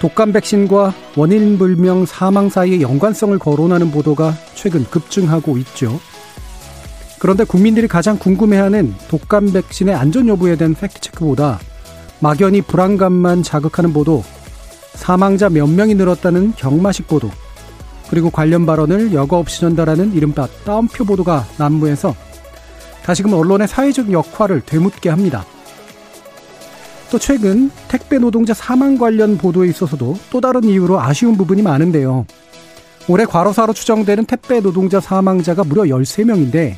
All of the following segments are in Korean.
독감 백신과 원인 불명 사망 사이의 연관성을 거론하는 보도가 최근 급증하고 있죠. 그런데 국민들이 가장 궁금해하는 독감 백신의 안전 여부에 대한 팩트체크보다 막연히 불안감만 자극하는 보도, 사망자 몇 명이 늘었다는 경마식 보도, 그리고 관련 발언을 여과 없이 전달하는 이른바 따옴표 보도가 난무해서 다시금 언론의 사회적 역할을 되묻게 합니다. 또 최근 택배 노동자 사망 관련 보도에 있어서도 또 다른 이유로 아쉬운 부분이 많은데요. 올해 과로사로 추정되는 택배 노동자 사망자가 무려 13명인데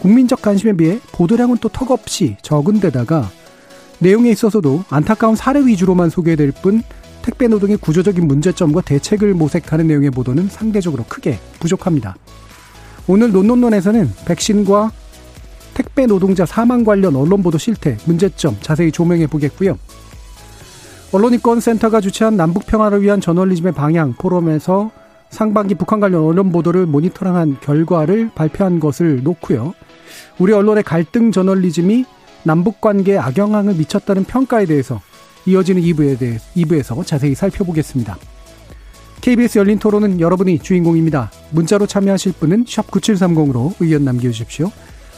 국민적 관심에 비해 보도량은 또 턱없이 적은 데다가 내용에 있어서도 안타까운 사례 위주로만 소개될 뿐 택배 노동의 구조적인 문제점과 대책을 모색하는 내용의 보도는 상대적으로 크게 부족합니다. 오늘 논논논에서는 백신과 택배 노동자 사망 관련 언론 보도 실태, 문제점 자세히 조명해 보겠고요. 언론인권센터가 주최한 남북 평화를 위한 저널리즘의 방향 포럼에서 상반기 북한 관련 언론 보도를 모니터링한 결과를 발표한 것을 놓고요. 우리 언론의 갈등 저널리즘이 남북 관계에 악영향을 미쳤다는 평가에 대해서 이어지는 2부에 대해 2부에서 자세히 살펴보겠습니다. KBS 열린 토론은 여러분이 주인공입니다. 문자로 참여하실 분은 9730으로 의견 남겨 주십시오.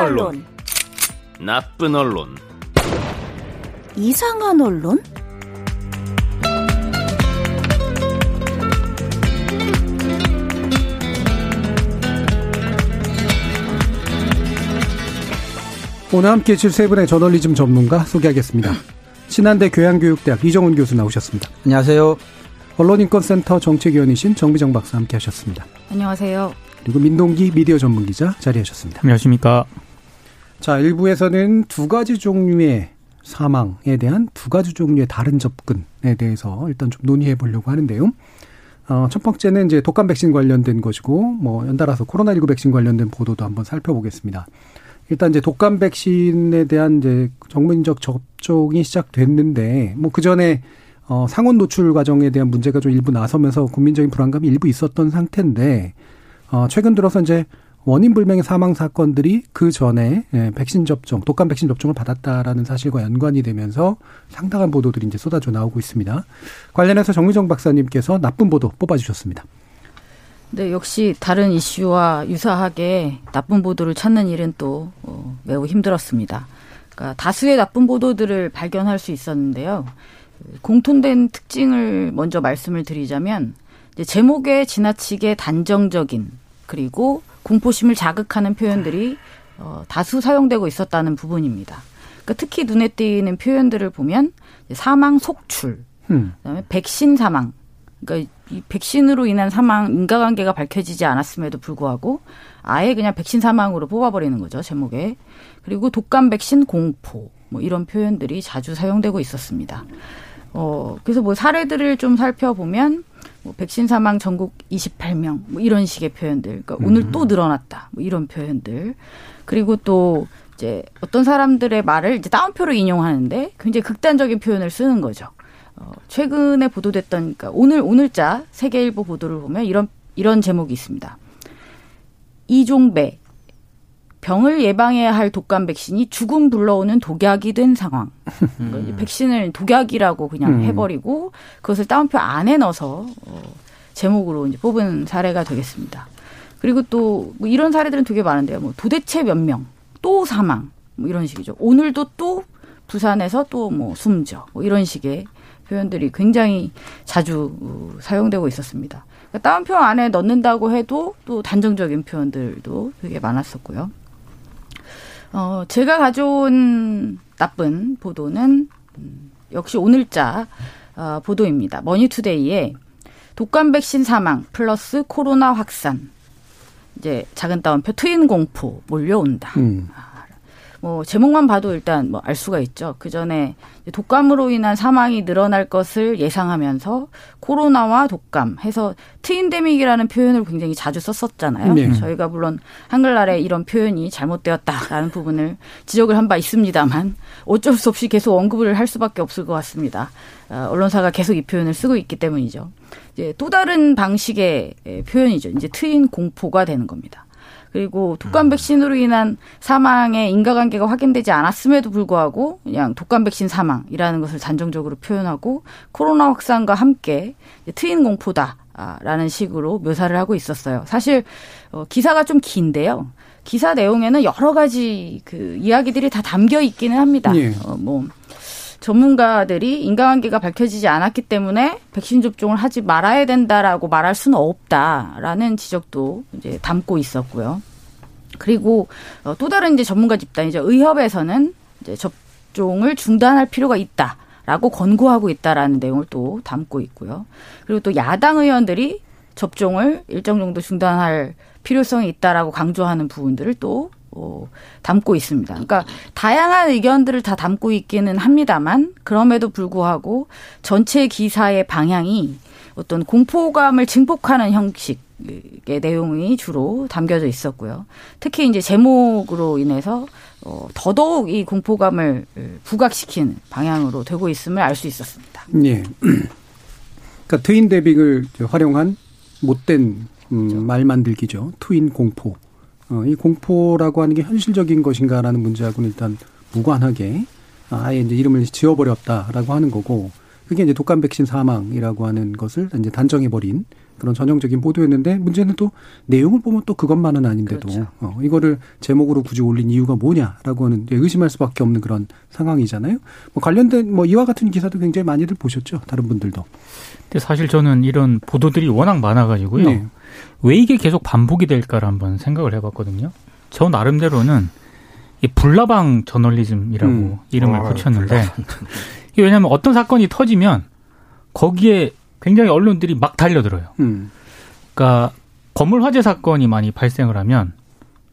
언론, 나쁜 언론, 이상한 언론? 오늘 함께 해주실 세 분의 저널리즘 전문가 소개하겠습니다. 신한대 교양교육대학 이정훈 교수 나오셨습니다. 안녕하세요. 언론인권센터 정책위원이신 정비정 박사 함께 하셨습니다. 안녕하세요. 그리고 민동기 미디어 전문기자 자리하셨습니다. 안녕하십니까. 자, 일부에서는 두 가지 종류의 사망에 대한 두 가지 종류의 다른 접근에 대해서 일단 좀 논의해 보려고 하는데요. 어, 첫 번째는 이제 독감 백신 관련된 것이고, 뭐, 연달아서 코로나19 백신 관련된 보도도 한번 살펴보겠습니다. 일단 이제 독감 백신에 대한 이제 정문적 접종이 시작됐는데, 뭐, 그 전에 어, 상온 노출 과정에 대한 문제가 좀 일부 나서면서 국민적인 불안감이 일부 있었던 상태인데, 어, 최근 들어서 이제 원인 불명의 사망 사건들이 그 전에 예, 백신 접종, 독감 백신 접종을 받았다라는 사실과 연관이 되면서 상당한 보도들이 이제 쏟아져 나오고 있습니다. 관련해서 정미정 박사님께서 나쁜 보도 뽑아주셨습니다. 네, 역시 다른 이슈와 유사하게 나쁜 보도를 찾는 일은 또 어, 매우 힘들었습니다. 그러니까 다수의 나쁜 보도들을 발견할 수 있었는데요. 공통된 특징을 먼저 말씀을 드리자면 제목에 지나치게 단정적인 그리고 공포심을 자극하는 표현들이 어, 다수 사용되고 있었다는 부분입니다. 그러니까 특히 눈에 띄는 표현들을 보면 사망 속출, 음. 그다음에 백신 사망. 그러니까 이 백신으로 인한 사망 인과관계가 밝혀지지 않았음에도 불구하고 아예 그냥 백신 사망으로 뽑아버리는 거죠 제목에. 그리고 독감 백신 공포 뭐 이런 표현들이 자주 사용되고 있었습니다. 어 그래서 뭐 사례들을 좀 살펴보면 뭐 백신 사망 전국 28명 뭐 이런 식의 표현들. 그러니까 음. 오늘 또 늘어났다. 뭐 이런 표현들. 그리고 또 이제 어떤 사람들의 말을 이제 따옴표로 인용하는데 굉장히 극단적인 표현을 쓰는 거죠. 어, 최근에 보도됐던 그러니까 오늘 오늘자 세계일보 보도를 보면 이런 이런 제목이 있습니다. 이종배 병을 예방해야 할 독감 백신이 죽음 불러오는 독약이 된 상황. 그러니까 백신을 독약이라고 그냥 음. 해버리고 그것을 따옴표 안에 넣어서 어, 제목으로 이제 뽑은 사례가 되겠습니다. 그리고 또 뭐 이런 사례들은 되게 많은데요. 뭐 도대체 몇 명, 또 사망, 뭐 이런 식이죠. 오늘도 또 부산에서 또 뭐 숨져, 뭐 이런 식의 표현들이 굉장히 자주 어, 사용되고 있었습니다. 그러니까 따옴표 안에 넣는다고 해도 또 단정적인 표현들도 되게 많았었고요. 어, 제가 가져온 나쁜 보도는 음, 역시 오늘자 어, 보도입니다. 머니투데이에 독감 백신 사망 플러스 코로나 확산 이제 작은 따옴표 트윈 공포 몰려온다. 음. 뭐 제목만 봐도 일단 뭐 알 수가 있죠. 그 전에 독감으로 인한 사망이 늘어날 것을 예상하면서 코로나와 독감 해서 트윈데믹이라는 표현을 굉장히 자주 썼었잖아요. 네. 저희가 물론 한글날에 이런 표현이 잘못되었다라는 부분을 지적을 한 바 있습니다만 어쩔 수 없이 계속 언급을 할 수밖에 없을 것 같습니다. 어, 언론사가 계속 이 표현을 쓰고 있기 때문이죠. 이제 또 다른 방식의 에, 표현이죠. 이제 트윈 공포가 되는 겁니다. 그리고 독감 백신으로 인한 사망의 인과관계가 확인되지 않았음에도 불구하고 그냥 독감 백신 사망이라는 것을 단정적으로 표현하고 코로나 확산과 함께 트윈 공포다라는 식으로 묘사를 하고 있었어요. 사실 어, 기사가 좀 긴데요. 기사 내용에는 여러 가지 그 이야기들이 다 담겨 있기는 합니다. 예. 어, 뭐 전문가들이 인과관계가 밝혀지지 않았기 때문에 백신 접종을 하지 말아야 된다라고 말할 수는 없다라는 지적도 이제 담고 있었고요. 그리고 어, 또 다른 이제 전문가 집단이죠. 의협에서는 이제 접종을 중단할 필요가 있다 라고 권고하고 있다라는 내용을 또 담고 있고요. 그리고 또 야당 의원들이 접종을 일정 정도 중단할 필요성이 있다라고 강조하는 부분들을 또 어, 담고 있습니다. 그러니까 다양한 의견들을 다 담고 있기는 합니다만 그럼에도 불구하고 전체 기사의 방향이 어떤 공포감을 증폭하는 형식의 내용이 주로 담겨져 있었고요. 특히 이제 제목으로 인해서 어, 더더욱 이 공포감을 부각시키는 방향으로 되고 있음을 알 수 있었습니다. 예. 그러니까 트윈 데빅을 활용한 못된 음, 말 만들기죠. 트윈 공포. 어, 이 공포라고 하는 게 현실적인 것인가라는 문제하고는 일단 무관하게 아예 이제 이름을 지어버렸다라고 하는 거고 그게 이제 독감 백신 사망이라고 하는 것을 이제 단정해버린 그런 전형적인 보도였는데 문제는 또 내용을 보면 또 그것만은 아닌데도 그렇죠. 어, 이거를 제목으로 굳이 올린 이유가 뭐냐라고 하는 의심할 수밖에 없는 그런 상황이잖아요. 뭐 관련된 뭐 이와 같은 기사도 굉장히 많이들 보셨죠. 다른 분들도. 근데 사실 저는 이런 보도들이 워낙 많아가지고요. 네. 왜 이게 계속 반복이 될까를 한번 생각을 해봤거든요. 저 나름대로는 이 불나방 저널리즘이라고 음. 이름을 아, 붙였는데 이게 왜냐하면 어떤 사건이 터지면 거기에 굉장히 언론들이 막 달려들어요. 음. 그러니까 건물 화재 사건이 많이 발생을 하면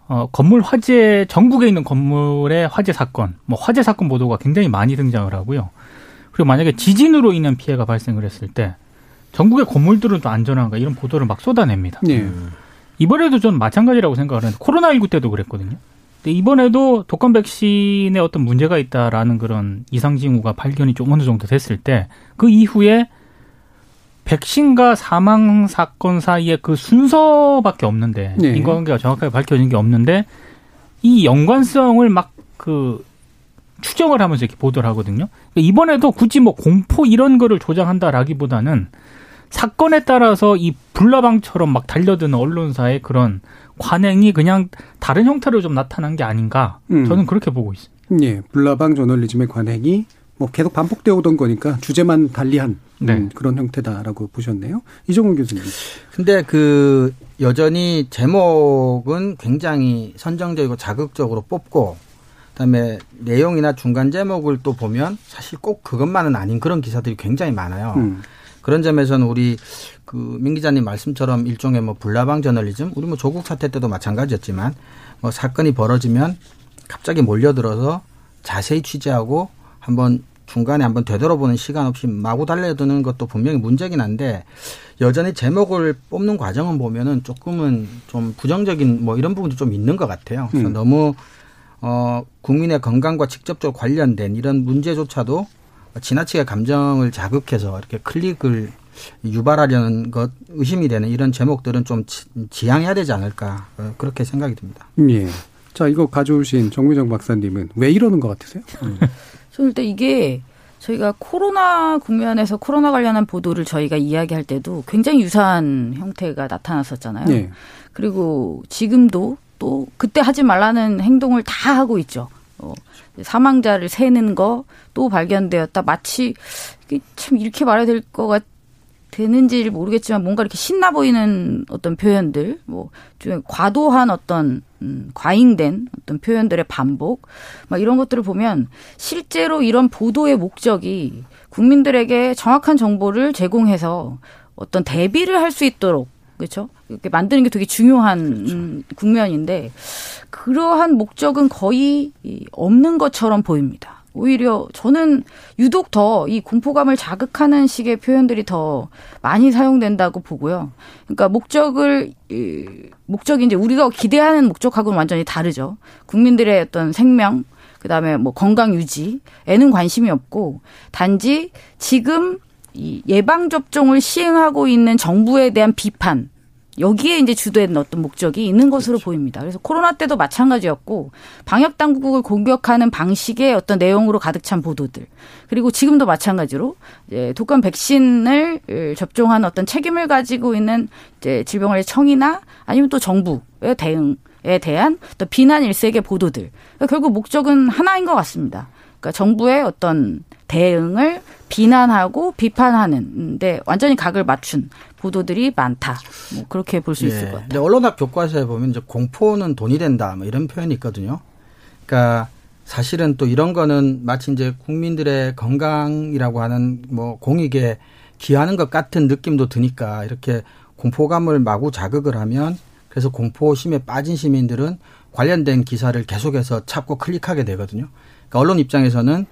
어, 건물 화재 전국에 있는 건물의 화재 사건, 뭐 화재 사건 보도가 굉장히 많이 등장을 하고요. 그리고 만약에 지진으로 인한 피해가 발생을 했을 때 전국의 건물들은 또 안전한가 이런 보도를 막 쏟아냅니다. 네. 이번에도 전 마찬가지라고 생각을 하는데 코로나19 때도 그랬거든요. 근데 이번에도 독감 백신에 어떤 문제가 있다라는 그런 이상 징후가 발견이 좀 어느 정도 됐을 때 그 이후에 백신과 사망 사건 사이에 그 순서밖에 없는데 네. 인과관계가 정확하게 밝혀진 게 없는데 이 연관성을 막 그 추정을 하면서 이렇게 보도를 하거든요. 그러니까 이번에도 굳이 뭐 공포 이런 거를 조장한다라기보다는 사건에 따라서 이 불나방처럼 막 달려드는 언론사의 그런 관행이 그냥 다른 형태로 좀 나타난 게 아닌가 음. 저는 그렇게 보고 있어요. 예, 불나방 저널리즘의 관행이 뭐 계속 반복되어 오던 거니까 주제만 달리한 네. 음, 그런 형태다라고 보셨네요. 이종훈 교수님. 근데 그 여전히 제목은 굉장히 선정적이고 자극적으로 뽑고 그다음에 내용이나 중간 제목을 또 보면 사실 꼭 그것만은 아닌 그런 기사들이 굉장히 많아요. 음. 그런 점에서는 우리 그민 기자님 말씀처럼 일종의 뭐 불나방 저널리즘, 우리 뭐 조국 사태 때도 마찬가지였지만 뭐 사건이 벌어지면 갑자기 몰려들어서 자세히 취재하고 한번 중간에 한번 되돌아보는 시간 없이 마구 달려드는 것도 분명히 문제긴 한데 여전히 제목을 뽑는 과정은 보면은 조금은 좀 부정적인 뭐 이런 부분도 좀 있는 것 같아요. 그래서 음. 너무 어 국민의 건강과 직접적으로 관련된 이런 문제조차도 지나치게 감정을 자극해서 이렇게 클릭을 유발하려는 것 의심이 되는 이런 제목들은 좀 지양해야 되지 않을까 어, 그렇게 생각이 듭니다. 예. 자 이거 가져오신 정미정 박사님은 왜 이러는 것 같으세요? 저는 일단 이게 저희가 코로나 국면에서 코로나 관련한 보도를 저희가 이야기할 때도 굉장히 유사한 형태가 나타났었잖아요. 예. 그리고 지금도 또 그때 하지 말라는 행동을 다 하고 있죠. 어, 사망자를 세는 거 또 발견되었다. 마치 참 이렇게 말해야 될 것 같. 되는지 모르겠지만 뭔가 이렇게 신나 보이는 어떤 표현들, 뭐, 좀 과도한 어떤, 음, 과잉된 어떤 표현들의 반복, 막 이런 것들을 보면 실제로 이런 보도의 목적이 국민들에게 정확한 정보를 제공해서 어떤 대비를 할 수 있도록 그렇죠? 이렇게 만드는 게 되게 중요한 그렇죠. 음, 국면인데 그러한 목적은 거의 없는 것처럼 보입니다. 오히려 저는 유독 더 이 공포감을 자극하는 식의 표현들이 더 많이 사용된다고 보고요. 그러니까 목적을 이, 목적이 이제 우리가 기대하는 목적하고는 완전히 다르죠. 국민들의 어떤 생명 그다음에 뭐 건강 유지에는 관심이 없고 단지 지금 이 예방 접종을 시행하고 있는 정부에 대한 비판 여기에 이제 주된 어떤 목적이 있는 것으로 그렇죠. 보입니다. 그래서 코로나 때도 마찬가지였고 방역 당국을 공격하는 방식의 어떤 내용으로 가득 찬 보도들 그리고 지금도 마찬가지로 이제 독감 백신을 접종한 어떤 책임을 가지고 있는 이제 질병관리 청이나 아니면 또 정부의 대응에 대한 또 비난 일색의 보도들 그러니까 결국 목적은 하나인 것 같습니다. 그러니까 정부의 어떤 대응을 비난하고 비판하는데 완전히 각을 맞춘 보도들이 많다. 뭐 그렇게 볼수 예. 있을 것 같아요. 언론학 교과서에 보면 이제 공포는 돈이 된다. 뭐 이런 표현이 있거든요. 그러니까 사실은 또 이런 거는 마치 이제 국민들의 건강이라고 하는 뭐 공익에 기하는 것 같은 느낌도 드니까 이렇게 공포감을 마구 자극을 하면 그래서 공포심에 빠진 시민들은 관련된 기사를 계속해서 찾고 클릭하게 되거든요. 그러니까 언론 입장에서는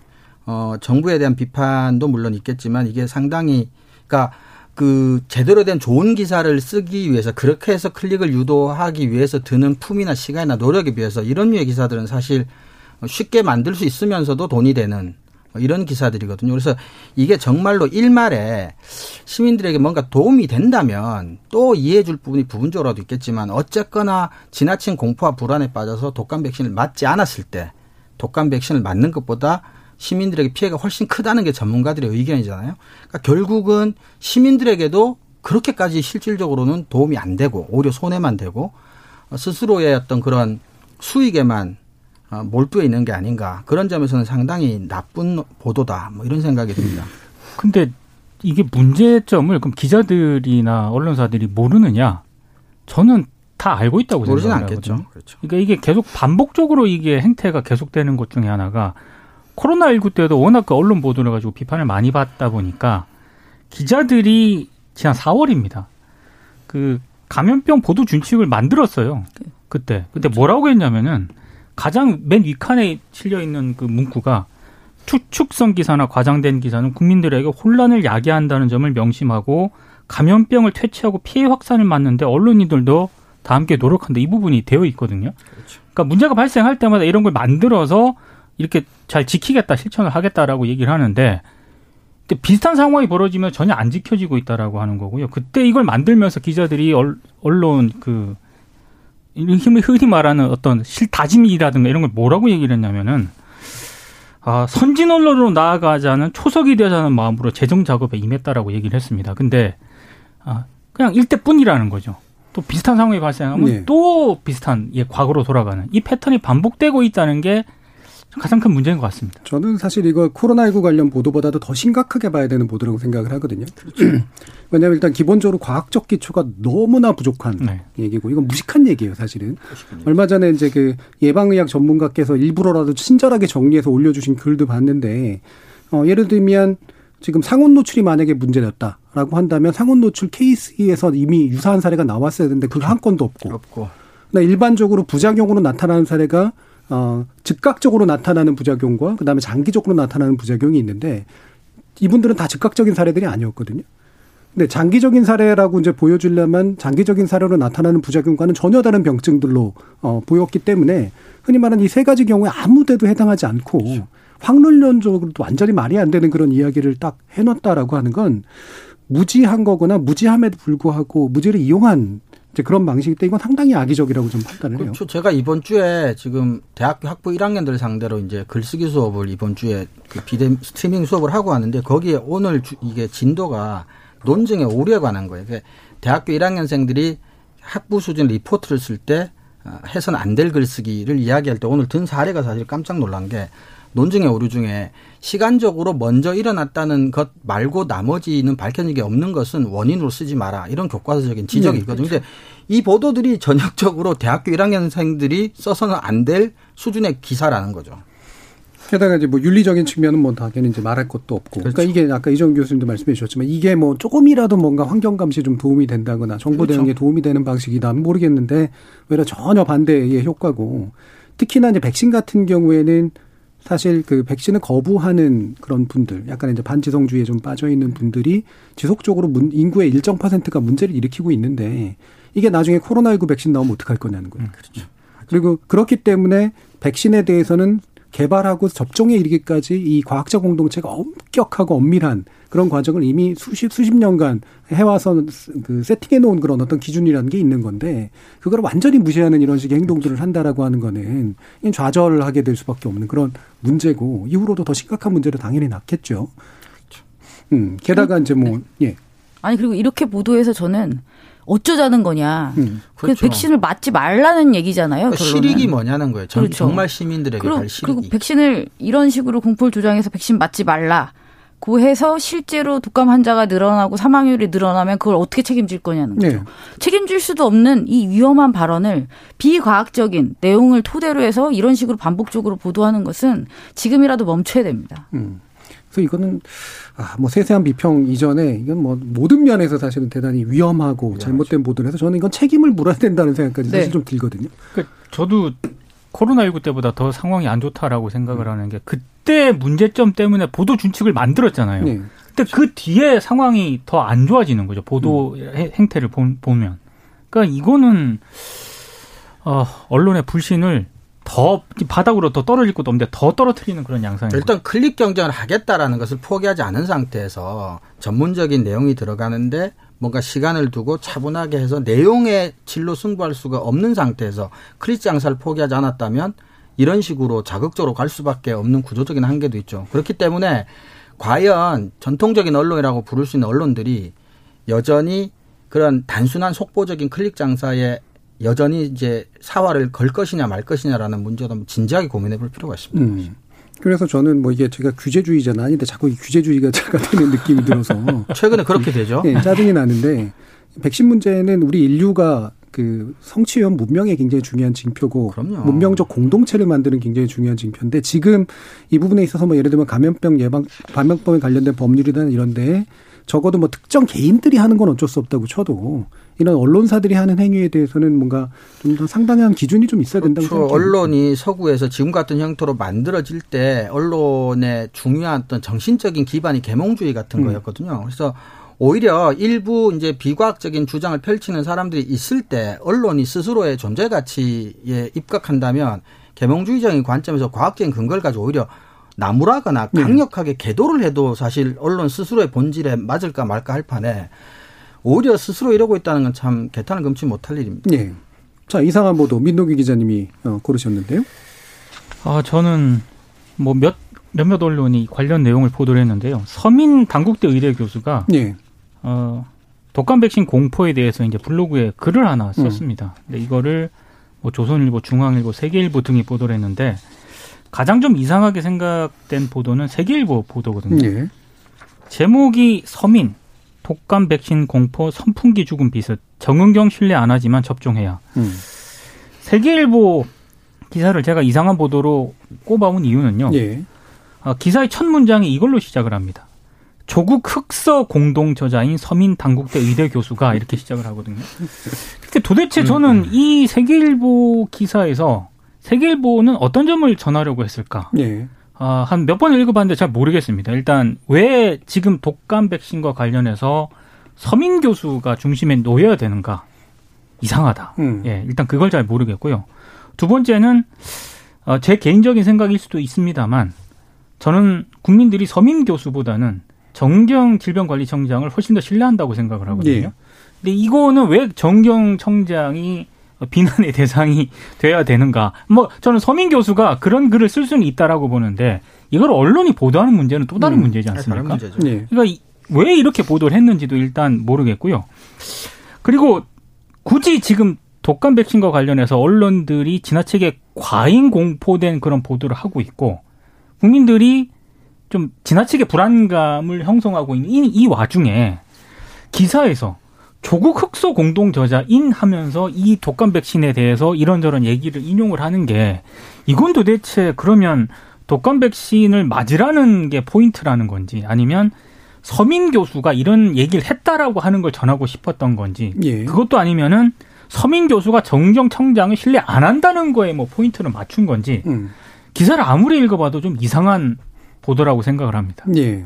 어 정부에 대한 비판도 물론 있겠지만 이게 상당히 그러니까 그 제대로 된 좋은 기사를 쓰기 위해서 그렇게 해서 클릭을 유도하기 위해서 드는 품이나 시간이나 노력에 비해서 이런 류의 기사들은 사실 쉽게 만들 수 있으면서도 돈이 되는 이런 기사들이거든요. 그래서 이게 정말로 일말에 시민들에게 뭔가 도움이 된다면 또 이해해 줄 부분이 부분적으로도 있겠지만 어쨌거나 지나친 공포와 불안에 빠져서 독감 백신을 맞지 않았을 때 독감 백신을 맞는 것보다 시민들에게 피해가 훨씬 크다는 게 전문가들의 의견이잖아요. 그러니까 결국은 시민들에게도 그렇게까지 실질적으로는 도움이 안 되고 오히려 손해만 되고 스스로의 어떤 그런 수익에만 어, 몰두해 있는 게 아닌가 그런 점에서는 상당히 나쁜 보도다 뭐 이런 생각이 듭니다. 근데 이게 문제점을 그럼 기자들이나 언론사들이 모르느냐? 저는 다 알고 있다고 생각을 하거든요. 그렇죠. 그러니까 이게 계속 반복적으로 이게 행태가 계속되는 것 중에 하나가 코로나19 때도 워낙 그 언론 보도를 가지고 비판을 많이 받다 보니까 기자들이 지난 4월입니다. 그 감염병 보도 준칙을 만들었어요. 그때. 그때 뭐라고 했냐면은 가장 맨 윗칸에 실려 있는 그 문구가 추측성 기사나 과장된 기사는 국민들에게 혼란을 야기한다는 점을 명심하고 감염병을 퇴치하고 피해 확산을 막는데 언론인들도 다 함께 노력한다. 이 부분이 되어 있거든요. 그렇죠. 그러니까 문제가 발생할 때마다 이런 걸 만들어서 이렇게 잘 지키겠다, 실천을 하겠다라고 얘기를 하는데 비슷한 상황이 벌어지면 전혀 안 지켜지고 있다라고 하는 거고요. 그때 이걸 만들면서 기자들이 언론 그 흔히 말하는 어떤 실다짐이라든가 이런 걸 뭐라고 얘기를 했냐면은 아, 선진 언론으로 나아가자는 초석이 되자는 마음으로 재정 작업에 임했다라고 얘기를 했습니다. 근데 아, 그냥 일대뿐이라는 거죠. 또 비슷한 상황이 발생하면 네. 또 비슷한 예, 과거로 돌아가는 이 패턴이 반복되고 있다는 게 가장 큰 문제인 것 같습니다. 저는 사실 이거 코로나19 관련 보도보다도 더 심각하게 봐야 되는 보도라고 생각을 하거든요. 그렇죠. 왜냐하면 일단 기본적으로 과학적 기초가 너무나 부족한 네. 얘기고 이건 무식한 얘기예요, 사실은. 그렇군요. 얼마 전에 이제 그 예방의학 전문가께서 일부러라도 친절하게 정리해서 올려주신 글도 봤는데 어, 예를 들면 지금 상온 노출이 만약에 문제였다라고 한다면 상온 노출 케이스에서 이미 유사한 사례가 나왔어야 되는데 그거 한 건도 없고. 없고. 일반적으로 부작용으로 나타나는 사례가 어, 즉각적으로 나타나는 부작용과 그다음에 장기적으로 나타나는 부작용이 있는데 이분들은 다 즉각적인 사례들이 아니었거든요. 근데 장기적인 사례라고 이제 보여주려면 장기적인 사례로 나타나는 부작용과는 전혀 다른 병증들로 어, 보였기 때문에 흔히 말하는 이 세 가지 경우에 아무 데도 해당하지 않고 그렇죠. 확률론적으로도 완전히 말이 안 되는 그런 이야기를 딱 해놨다라고 하는 건 무지한 거거나 무지함에도 불구하고 무지를 이용한 이제 그런 방식일 때 이건 상당히 악의적이라고 좀 판단을 해요. 그렇죠. 제가 이번 주에 지금 대학교 학부 1학년들 상대로 이제 글쓰기 수업을 이번 주에 그 비대 스트리밍 수업을 하고 왔는데 거기에 오늘 주, 이게 진도가 논증의 오류에 관한 거예요. 그러니까 대학교 1학년생들이 학부 수준 리포트를 쓸때 어, 해서는 안될 글쓰기를 이야기할 때 오늘 든 사례가 사실 깜짝 놀란 게 논증의 오류 중에 시간적으로 먼저 일어났다는 것 말고 나머지는 밝혀진 게 없는 것은 원인으로 쓰지 마라. 이런 교과서적인 지적이 네, 있거든요. 근데 이 보도들이 전형적으로 대학교 1학년생들이 써서는 안 될 수준의 기사라는 거죠. 게다가 이제 뭐 윤리적인 측면은 뭐 당연히 이제 말할 것도 없고. 그러니까 그렇죠. 이게 아까 이정 교수님도 말씀해 주셨지만 이게 뭐 조금이라도 뭔가 환경 감시에 좀 도움이 된다거나 정보 그렇죠. 대응에 도움이 되는 방식이다면 모르겠는데 오히려 전혀 반대의 효과고. 특히나 이제 백신 같은 경우에는 사실 그 백신을 거부하는 그런 분들, 약간 이제 반지성주의에 좀 빠져 있는 분들이 지속적으로 문, 인구의 일정 퍼센트가 문제를 일으키고 있는데 이게 나중에 코로나19 백신 나오면 어떡할 거냐는 거예요. 그렇죠. 그리고 그렇기 때문에 백신에 대해서는 개발하고 접종에 이르기까지 이 과학자 공동체가 엄격하고 엄밀한 그런 과정을 이미 수십 수십 년간 해와서 그 세팅해 놓은 그런 어떤 기준이라는 게 있는 건데 그걸 완전히 무시하는 이런 식의 행동들을 한다라고 하는 거는 좌절하게 될 수밖에 없는 그런 문제고 이후로도 더 심각한 문제를 당연히 낳겠죠. 음, 게다가 이제 뭐 예. 아니 그리고 이렇게 보도해서 저는 어쩌자는 거냐. 음. 그래서 그렇죠. 백신을 맞지 말라는 얘기잖아요. 그러니까 결론은. 실익이 뭐냐는 거예요. 전, 그렇죠. 정말 시민들에게 그리고, 갈 그리고 실익이. 백신을 이런 식으로 공포를 조장해서 백신 맞지 말라. 고 해서 실제로 독감 환자가 늘어나고 사망률이 늘어나면 그걸 어떻게 책임질 거냐는 거죠. 네. 책임질 수도 없는 이 위험한 발언을 비과학적인 내용을 토대로 해서 이런 식으로 반복적으로 보도하는 것은 지금이라도 멈춰야 됩니다. 음. 그래서 이거는 아, 뭐 세세한 비평 이전에 이건 뭐 모든 면에서 사실은 대단히 위험하고 잘못된 보도를 해서 저는 이건 책임을 물어야 된다는 생각까지 사실 네. 좀 들거든요. 그 저도 코로나19 때보다 더 상황이 안 좋다라고 생각을 하는 게 그때 문제점 때문에 보도 준칙을 만들었잖아요. 네. 근데 그 뒤에 상황이 더 안 좋아지는 거죠. 보도 해- 행태를 보- 보면. 그러니까 이거는 어, 언론의 불신을 더 바닥으로 더 떨어질 것도 없는데 더 떨어뜨리는 그런 거죠. 일단 클릭 경쟁을 하겠다라는 것을 포기하지 않은 상태에서 전문적인 내용이 들어가는데 뭔가 시간을 두고 차분하게 해서 내용의 질로 승부할 수가 없는 상태에서 클릭 장사를 포기하지 않았다면 이런 식으로 자극적으로 갈 수밖에 없는 구조적인 한계도 있죠. 그렇기 때문에 과연 전통적인 언론이라고 부를 수 있는 언론들이 여전히 그런 단순한 속보적인 클릭 장사에 여전히 이제 사활을 걸 것이냐 말 것이냐라는 문제도 진지하게 고민해 볼 필요가 있습니다. 음. 그래서 저는 뭐 이게 제가 규제주의자는 아닌데 자꾸 이 규제주의가 제가 되는 느낌이 들어서 최근에 그렇게 되죠. 예, 짜증이 나는데 백신 문제는 우리 인류가 그 성취형 문명에 굉장히 중요한 징표고 그럼요. 문명적 공동체를 만드는 굉장히 중요한 징표인데 지금 이 부분에 있어서 뭐 예를 들면 감염병 예방 감염병에 관련된 법률이나 이런데 적어도 뭐 특정 개인들이 하는 건 어쩔 수 없다고 쳐도 이런 언론사들이 하는 행위에 대해서는 뭔가 좀 더 상당한 기준이 좀 있어야 된다고 그렇죠. 생각합니다. 언론이 서구에서 지금 같은 형태로 만들어질 때 언론의 중요한 어떤 정신적인 기반이 계몽주의 같은 음. 거였거든요. 그래서 오히려 일부 이제 비과학적인 주장을 펼치는 사람들이 있을 때 언론이 스스로의 존재 가치에 입각한다면 계몽주의적인 관점에서 과학적인 근거를 가지고 오히려 나무라거나 네. 강력하게 계도를 해도 사실 언론 스스로의 본질에 맞을까 말까 할 판에 오히려 스스로 이러고 있다는 건 참 개탄을 금치 못할 일입니다. 예. 자 이상한 보도 민노기 기자님이 어, 고르셨는데요. 아, 저는 뭐 몇, 몇몇 언론이 관련 내용을 보도를 했는데요. 서민 당국대 의대 교수가 예. 어, 독감 백신 공포에 대해서 이제 블로그에 글을 하나 썼습니다. 근데 이거를 뭐 조선일보, 중앙일보, 세계일보 등이 보도를 했는데 가장 좀 이상하게 생각된 보도는 세계일보 보도거든요. 예. 제목이 서민 독감 백신 공포 선풍기 죽음 비슷 정은경 신뢰 안 하지만 접종해야. 음. 세계일보 기사를 제가 이상한 보도로 꼽아온 이유는요. 예. 아, 기사의 첫 문장이 이걸로 시작을 합니다. 조국 흑서 공동 저자인 서민 당국대 의대 교수가 이렇게 시작을 하거든요. 근데 도대체 저는 이 세계일보 기사에서 세계일보는 어떤 점을 전하려고 했을까? 예. 아, 한 몇 번 읽어봤는데 잘 모르겠습니다. 일단 왜 지금 독감 백신과 관련해서 서민 교수가 중심에 놓여야 되는가? 이상하다. 음. 예, 일단 그걸 잘 모르겠고요. 두 번째는 어, 제 개인적인 생각일 수도 있습니다만 저는 국민들이 서민 교수보다는 정경 질병관리청장을 훨씬 더 신뢰한다고 생각을 하거든요. 예. 근데 이거는 왜 정경 청장이 비난의 대상이 돼야 되는가? 뭐 저는 서민 교수가 그런 글을 쓸 수는 있다라고 보는데 이걸 언론이 보도하는 문제는 또 다른 음. 문제지 다른 않습니까? 문제죠. 예. 그러니까 이- 왜 이렇게 보도를 했는지도 일단 모르겠고요. 그리고 굳이 지금 독감 백신과 관련해서 언론들이 지나치게 과잉 공포된 그런 보도를 하고 있고 국민들이 좀 지나치게 불안감을 형성하고 있는 이, 이 와중에 기사에서 조국 흑서 공동 저자인 하면서 이 독감 백신에 대해서 이런저런 얘기를 인용을 하는 게 이건 도대체 그러면 독감 백신을 맞으라는 게 포인트라는 건지 아니면 서민 교수가 이런 얘기를 했다라고 하는 걸 전하고 싶었던 건지 예. 그것도 아니면은 서민 교수가 정은경 청장을 신뢰 안 한다는 거에 뭐 포인트를 맞춘 건지 음. 기사를 아무리 읽어봐도 좀 이상한 보도라고 생각을 합니다. 예.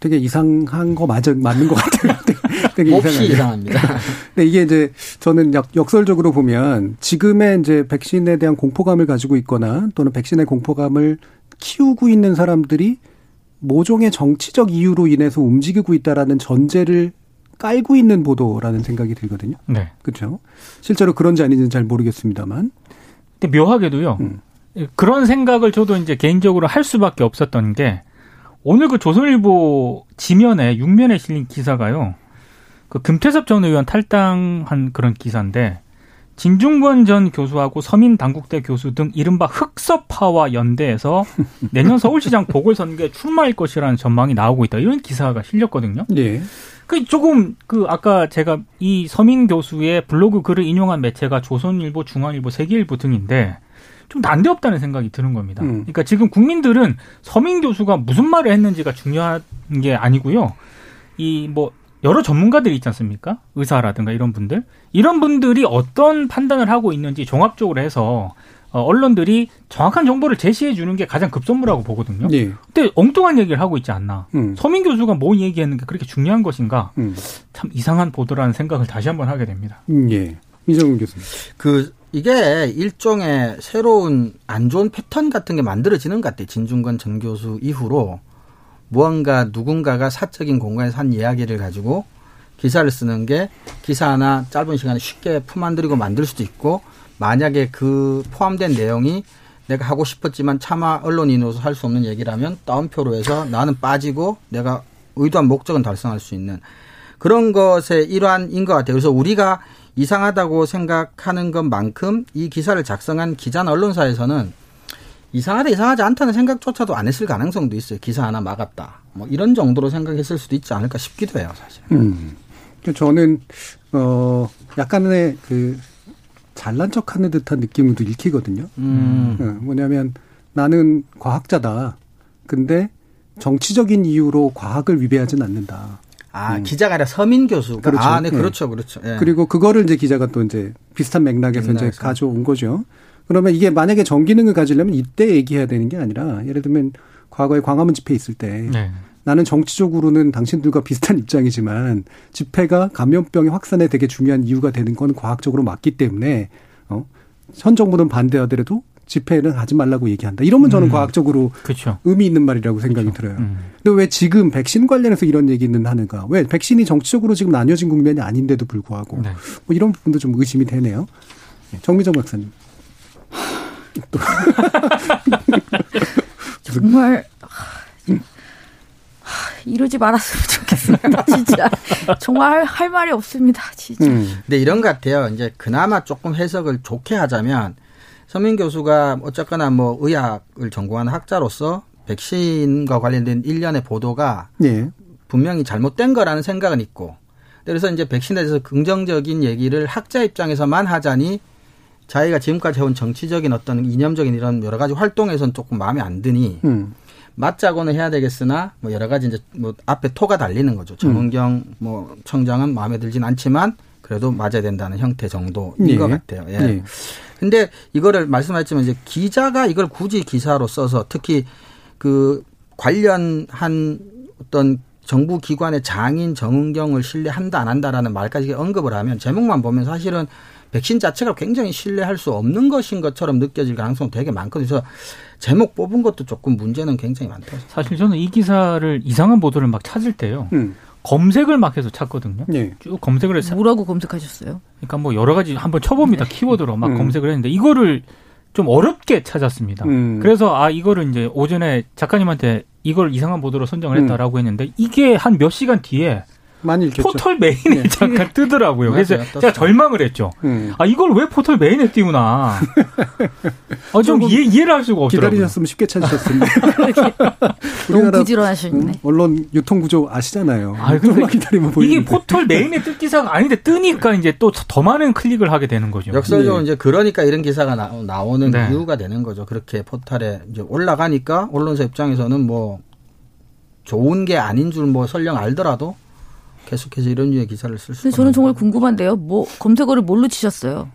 되게 이상한 거 맞아, 맞는 것 같아요. 되게 몹시 이상하네요. 이상합니다. 근데 이게 이제 저는 역, 역설적으로 보면 지금의 이제 백신에 대한 공포감을 가지고 있거나 또는 백신의 공포감을 키우고 있는 사람들이 모종의 정치적 이유로 인해서 움직이고 있다라는 전제를 깔고 있는 보도라는 생각이 들거든요. 네. 그렇죠? 실제로 그런지 아닌지는 잘 모르겠습니다만. 근데 묘하게도요. 음. 그런 생각을 저도 이제 개인적으로 할 수밖에 없었던 게 오늘 그 조선일보 지면에 육면에 실린 기사가요. 그 금태섭 전 의원 탈당한 그런 기사인데 진중권 전 교수하고 서민 당국대 교수 등 이른바 흑서파와 연대해서 내년 서울시장 보궐선거에 출마할 것이라는 전망이 나오고 있다. 이런 기사가 실렸거든요. 예. 그 조금 그 아까 제가 이 서민 교수의 블로그 글을 인용한 매체가 조선일보, 중앙일보, 세계일보 등인데 좀 난데없다는 생각이 드는 겁니다. 음. 그러니까 지금 국민들은 서민 교수가 무슨 말을 했는지가 중요한 게 아니고요. 이 뭐 여러 전문가들이 있지 않습니까? 의사라든가 이런 분들 이런 분들이 어떤 판단을 하고 있는지 종합적으로 해서 어, 언론들이 정확한 정보를 제시해 주는 게 가장 급선무라고 보거든요. 예. 근데 엉뚱한 얘기를 하고 있지 않나. 음. 서민 교수가 뭐 얘기했는 게 그렇게 중요한 것인가? 음. 참 이상한 보도라는 생각을 다시 한번 하게 됩니다. 음, 예. 이정훈 교수님. 그 이게 일종의 새로운 안 좋은 패턴 같은 게 만들어지는 것 같아요. 진중권 전 교수 이후로 무언가 누군가가 사적인 공간에서 한 이야기를 가지고 기사를 쓰는 게 기사 하나 짧은 시간에 쉽게 품안들이고 만들 수도 있고 만약에 그 포함된 내용이 내가 하고 싶었지만 차마 언론인으로서 할 수 없는 얘기라면 따옴표로 해서 나는 빠지고 내가 의도한 목적은 달성할 수 있는 그런 것의 일환인 것 같아요. 그래서 우리가 이상하다고 생각하는 것만큼 이 기사를 작성한 기자나 언론사에서는 이상하다 이상하지 않다는 생각조차도 안 했을 가능성도 있어요. 기사 하나 막았다. 뭐 이런 정도로 생각했을 수도 있지 않을까 싶기도 해요, 사실. 음. 그 저는 어 약간의 그 잘난 척하는 듯한 느낌도 읽히거든요. 음. 어, 뭐냐면 나는 과학자다. 근데 정치적인 이유로 과학을 위배하진 않는다. 아, 기자가 아니라 서민 교수가. 그렇죠. 아, 네, 예. 그렇죠, 그렇죠. 예. 그리고 그거를 이제 기자가 또 이제 비슷한 맥락에서 이제 맥락에서. 가져온 거죠. 그러면 이게 만약에 정기능을 가지려면 이때 얘기해야 되는 게 아니라 예를 들면 과거에 광화문 집회 있을 때 네. 나는 정치적으로는 당신들과 비슷한 입장이지만 집회가 감염병의 확산에 되게 중요한 이유가 되는 건 과학적으로 맞기 때문에 어, 현 정부는 반대하더라도 집회는 하지 말라고 얘기한다. 이러면 저는 음. 과학적으로 그렇죠. 의미 있는 말이라고 생각이 들어요. 음. 근데 왜 지금 백신 관련해서 이런 얘기는 하는가? 왜 백신이 정치적으로 지금 나뉘어진 국면이 아닌데도 불구하고 네. 뭐 이런 부분도 좀 의심이 되네요. 예, 정미정 박사님. 정말 하, 하, 이러지 말았으면 좋겠습니다. 진짜 정말 할 말이 없습니다. 진짜. 음. 근데 이런 것 같아요. 이제 그나마 조금 해석을 좋게 하자면 서민 교수가 어쨌거나 뭐 의학을 전공하는 학자로서 백신과 관련된 일련의 보도가 예. 분명히 잘못된 거라는 생각은 있고 그래서 이제 백신에 대해서 긍정적인 얘기를 학자 입장에서만 하자니 자기가 지금까지 해온 정치적인 어떤 이념적인 이런 여러 가지 활동에선 조금 마음에 안 드니 음. 맞자고는 해야 되겠으나 뭐 여러 가지 이제 뭐 앞에 토가 달리는 거죠. 정은경 뭐 청장은 마음에 들진 않지만 그래도 맞아야 된다는 형태 정도인 예. 것 같아요. 예. 예. 근데 이거를 말씀하셨지만 이제 기자가 이걸 굳이 기사로 써서 특히 그 관련한 어떤 정부 기관의 장인 정은경을 신뢰한다 안 한다라는 말까지 언급을 하면 제목만 보면 사실은 백신 자체가 굉장히 신뢰할 수 없는 것인 것처럼 느껴질 가능성이 되게 많거든요. 그래서 제목 뽑은 것도 조금 문제는 굉장히 많다. 사실 저는 이 기사를 이상한 보도를 막 찾을 때요. 음. 검색을 막 해서 찾거든요. 예. 쭉 검색을 해서 뭐라고 검색하셨어요? 그러니까 뭐 여러 가지 한번 쳐봅니다. 키워드로 막 음. 검색을 했는데 이거를 좀 어렵게 찾았습니다. 음. 그래서 아 이거를 이제 오전에 작가님한테 이걸 이상한 보도로 선정을 했다라고 했는데 이게 한 몇 시간 뒤에 많이 읽겠죠. 포털 메인에 네. 잠깐 뜨더라고요. 그래서 맞아요. 제가. 절망을 했죠. 음. 아 이걸 왜 포털 메인에 띄우나? 어, 좀 이해, 이해를 할 수가 없더라고요. 기다리셨으면 쉽게 찾으셨을 텐데. 너무 부지런하시네. 음, 언론 유통 구조 아시잖아요. 아, 그러니까 기다리면 보이는데. 이게 포털 메인에 뜰 기사가 아닌데 뜨니까 이제 또 더 많은 클릭을 하게 되는 거죠. 역설적으로 네. 이제 그러니까 이런 기사가 나, 오는 네. 이유가 되는 거죠. 그렇게 포털에 이제 올라가니까 언론사 입장에서는 뭐 좋은 게 아닌 줄 뭐 설령 알더라도 계속해서 이런 류의 기사를 쓸 수. 근데 저는 정말 궁금한데요. 뭐 검색어를 뭘로 치셨어요?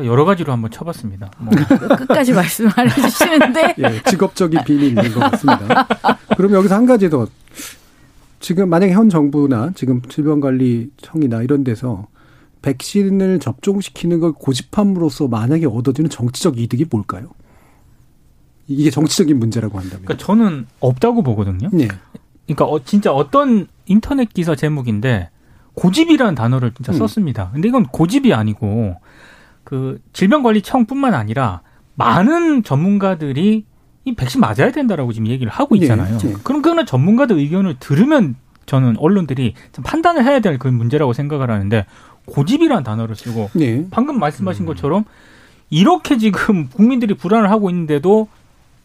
여러 가지로 한번 쳐봤습니다. 뭐 끝까지 말씀 안 해주시는데 예, 직업적인 비밀인 것 같습니다. 그럼 여기서 한 가지 더. 지금 만약에 현 정부나 지금 질병관리청이나 이런 데서 백신을 접종시키는 걸 고집함으로써 만약에 얻어지는 정치적 이득이 뭘까요? 이게 정치적인 문제라고 한다면. 그러니까 저는 없다고 보거든요. 네. 그러니까 어, 진짜 어떤 인터넷 기사 제목인데 고집이라는 단어를 진짜 음. 썼습니다. 근데 이건 고집이 아니고 그 질병관리청뿐만 아니라 많은 전문가들이 이 백신 맞아야 된다라고 지금 얘기를 하고 예, 있잖아요. 예. 그럼 그거는 전문가들 의견을 들으면 저는 언론들이 좀 판단을 해야 될 그 문제라고 생각을 하는데 고집이라는 단어를 쓰고 네. 방금 말씀하신 것처럼 이렇게 지금 국민들이 불안을 하고 있는데도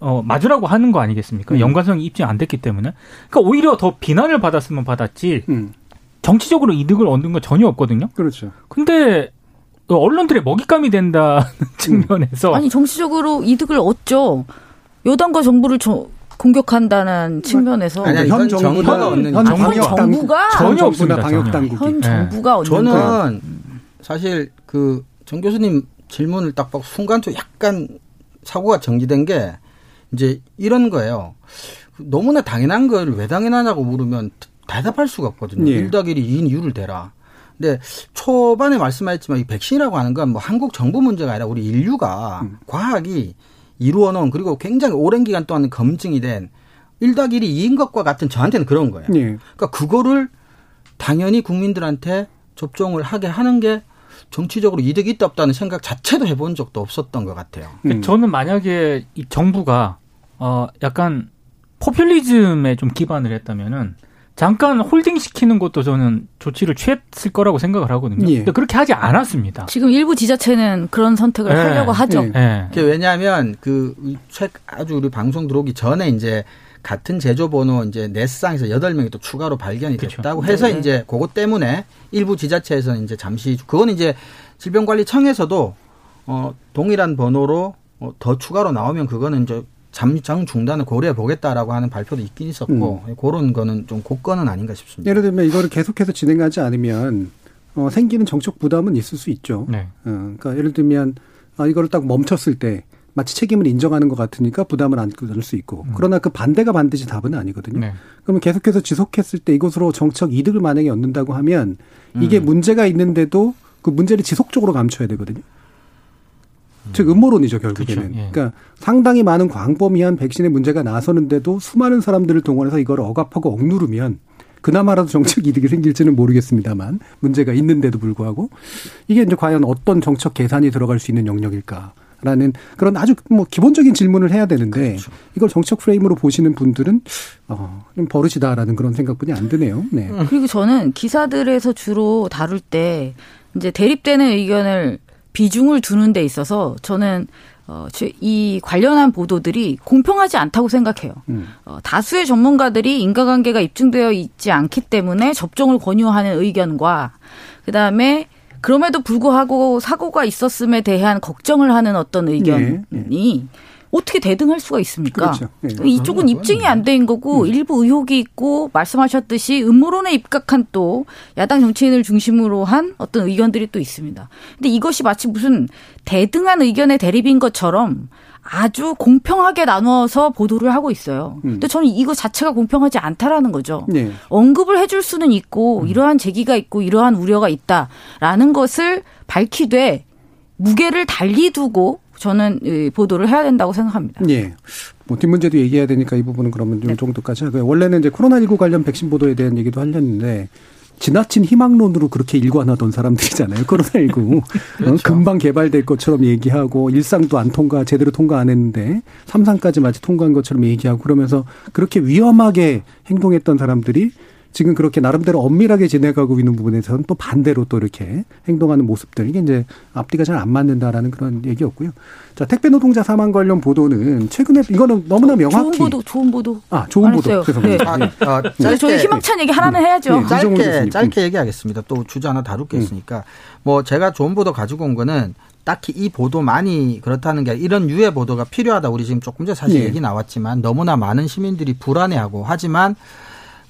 어, 맞으라고 하는 거 아니겠습니까? 음. 연관성이 입증 안 됐기 때문에. 그러니까 오히려 더 비난을 받았으면 받았지 음. 정치적으로 이득을 얻는 건 전혀 없거든요. 그렇죠. 근데 어, 언론들의 먹잇감이 된다는 측면에서 아니 정치적으로 이득을 얻죠. 여당과 정부를 저- 공격한다는 측면에서 아니, 아니, 현현 정부가 얻는 현 당국, 정부가 현 전혀 없습니다, 방역. 당국이. 현 네. 정부가 얻는 거. 저는 사실 그 정 교수님 질문을 딱 보고 순간적으로 약간 사고가 정지된 게 이제 이런 거예요. 너무나 당연한 걸 왜 당연하냐고 물으면 대답할 수가 없거든요. 예. 일1 더하기 2인 이유를 대라. 근데 초반에 말씀하셨지만 이 백신이라고 하는 건 뭐 한국 정부 문제가 아니라 우리 인류가 음. 과학이 이루어 놓은 그리고 굉장히 오랜 기간 동안 검증이 된 1 더하기 1이 2인 것과 같은 저한테는 그런 거예요. 예. 그러니까 그거를 당연히 국민들한테 접종을 하게 하는 게 정치적으로 이득이 있다 없다는 생각 자체도 해본 적도 없었던 것 같아요. 음. 저는 만약에 이 정부가 어 약간 포퓰리즘에 좀 기반을 했다면은 잠깐 홀딩 시키는 것도 저는 조치를 취했을 거라고 생각을 하거든요. 예. 근데 그렇게 하지 않았습니다. 지금 일부 지자체는 그런 선택을 네. 하려고 하죠. 네. 예. 그게 왜냐하면 그 최- 아주 우리 방송 들어오기 전에 이제 같은 제조 번호 이제 넷상에서 여덟 명이 또 추가로 발견이 그쵸. 됐다고 해서 네. 이제 그것 때문에 일부 지자체에서는 이제 잠시 그건 이제 질병관리청에서도 어 동일한 번호로 어, 더 추가로 나오면 그거는 이제 잠정 중단을 고려해 보겠다라고 하는 발표도 있긴 있었고 그런 거는 좀 고건은 아닌가 싶습니다. 예를 들면 이거를 계속해서 진행하지 않으면 어, 생기는 정책 부담은 있을 수 있죠. 네. 어, 그러니까 예를 들면 아, 이거를 딱 멈췄을 때 마치 책임을 인정하는 것 같으니까 부담을 안을 수 있고 그러나 그 반대가 반드시 답은 아니거든요. 네. 그러면 계속해서 지속했을 때 이것으로 정책 이득을 만약에 얻는다고 하면 이게 음. 문제가 있는데도 그 문제를 지속적으로 감춰야 되거든요. 즉 음모론이죠 결국에는. 그쵸, 예. 그러니까 상당히 많은 광범위한 백신의 문제가 나서는데도 수많은 사람들을 동원해서 이걸 억압하고 억누르면 그나마라도 정책 이득이 생길지는 모르겠습니다만 문제가 있는데도 불구하고 이게 이제 과연 어떤 정책 계산이 들어갈 수 있는 영역일까? 라는 그런 아주 뭐 기본적인 질문을 해야 되는데 이걸 정책 프레임으로 보시는 분들은 어, 좀 버릇이다라는 그런 생각뿐이 안 드네요. 네. 그리고 저는 기사들에서 주로 다룰 때 이제 대립되는 의견을 비중을 두는 데 있어서 저는 어, 제- 이 관련한 보도들이 공평하지 않다고 생각해요. 음. 어, 다수의 전문가들이 인과관계가 입증되어 있지 않기 때문에 접종을 권유하는 의견과 그다음에 그럼에도 불구하고 사고가 있었음에 대한 걱정을 하는 어떤 의견이 예, 어떻게 대등할 수가 있습니까? 그렇죠. 예. 이쪽은 입증이 안 된 거고 일부 의혹이 있고 말씀하셨듯이 음모론에 입각한 또 야당 정치인을 중심으로 한 어떤 의견들이 또 있습니다. 근데 이것이 마치 무슨 대등한 의견의 대립인 것처럼 아주 공평하게 나누어서 보도를 하고 있어요. 음. 근데 저는 이거 자체가 공평하지 않다라는 거죠. 네. 언급을 해줄 수는 있고 이러한 제기가 있고 이러한 우려가 있다라는 것을 밝히되 무게를 달리 두고 저는 이 보도를 해야 된다고 생각합니다. 예. 뭐 뒷문제도 얘기해야 되니까 이 부분은 그러면 좀 네. 정도까지 하고요. 원래는 이제 코로나19 관련 백신 보도에 대한 얘기도 하려는데 지나친 희망론으로 그렇게 일관하던 사람들이잖아요. 코로나19. 어, 그렇죠. 금방 개발될 것처럼 얘기하고 일상도 안 통과 제대로 통과 안 했는데 삼상까지 마치 통과한 것처럼 얘기하고 그러면서 그렇게 위험하게 행동했던 사람들이 지금 그렇게 나름대로 엄밀하게 지내가고 있는 부분에서는 또 반대로 또 이렇게 행동하는 모습들 이게 이제 앞뒤가 잘 안 맞는다라는 그런 얘기였고요. 자 택배 노동자 사망 관련 보도는 최근에 이거는 너무나 명확히 좋은 보도, 좋은 보도. 아 좋은 보도. 죄송합니다. 네. 예. 아, 어, 그래서 저희 희망찬 얘기 하나는 해야죠. 네. 짧게. 짧게 얘기하겠습니다. 또 주제 하나 다룰 음. 게 있으니까 뭐 제가 좋은 보도 가지고 온 거는 딱히 이 보도만이 그렇다는 게 이런 유해 보도가 필요하다. 우리 지금 조금 전에 사실 네. 얘기 나왔지만 너무나 많은 시민들이 불안해하고 하지만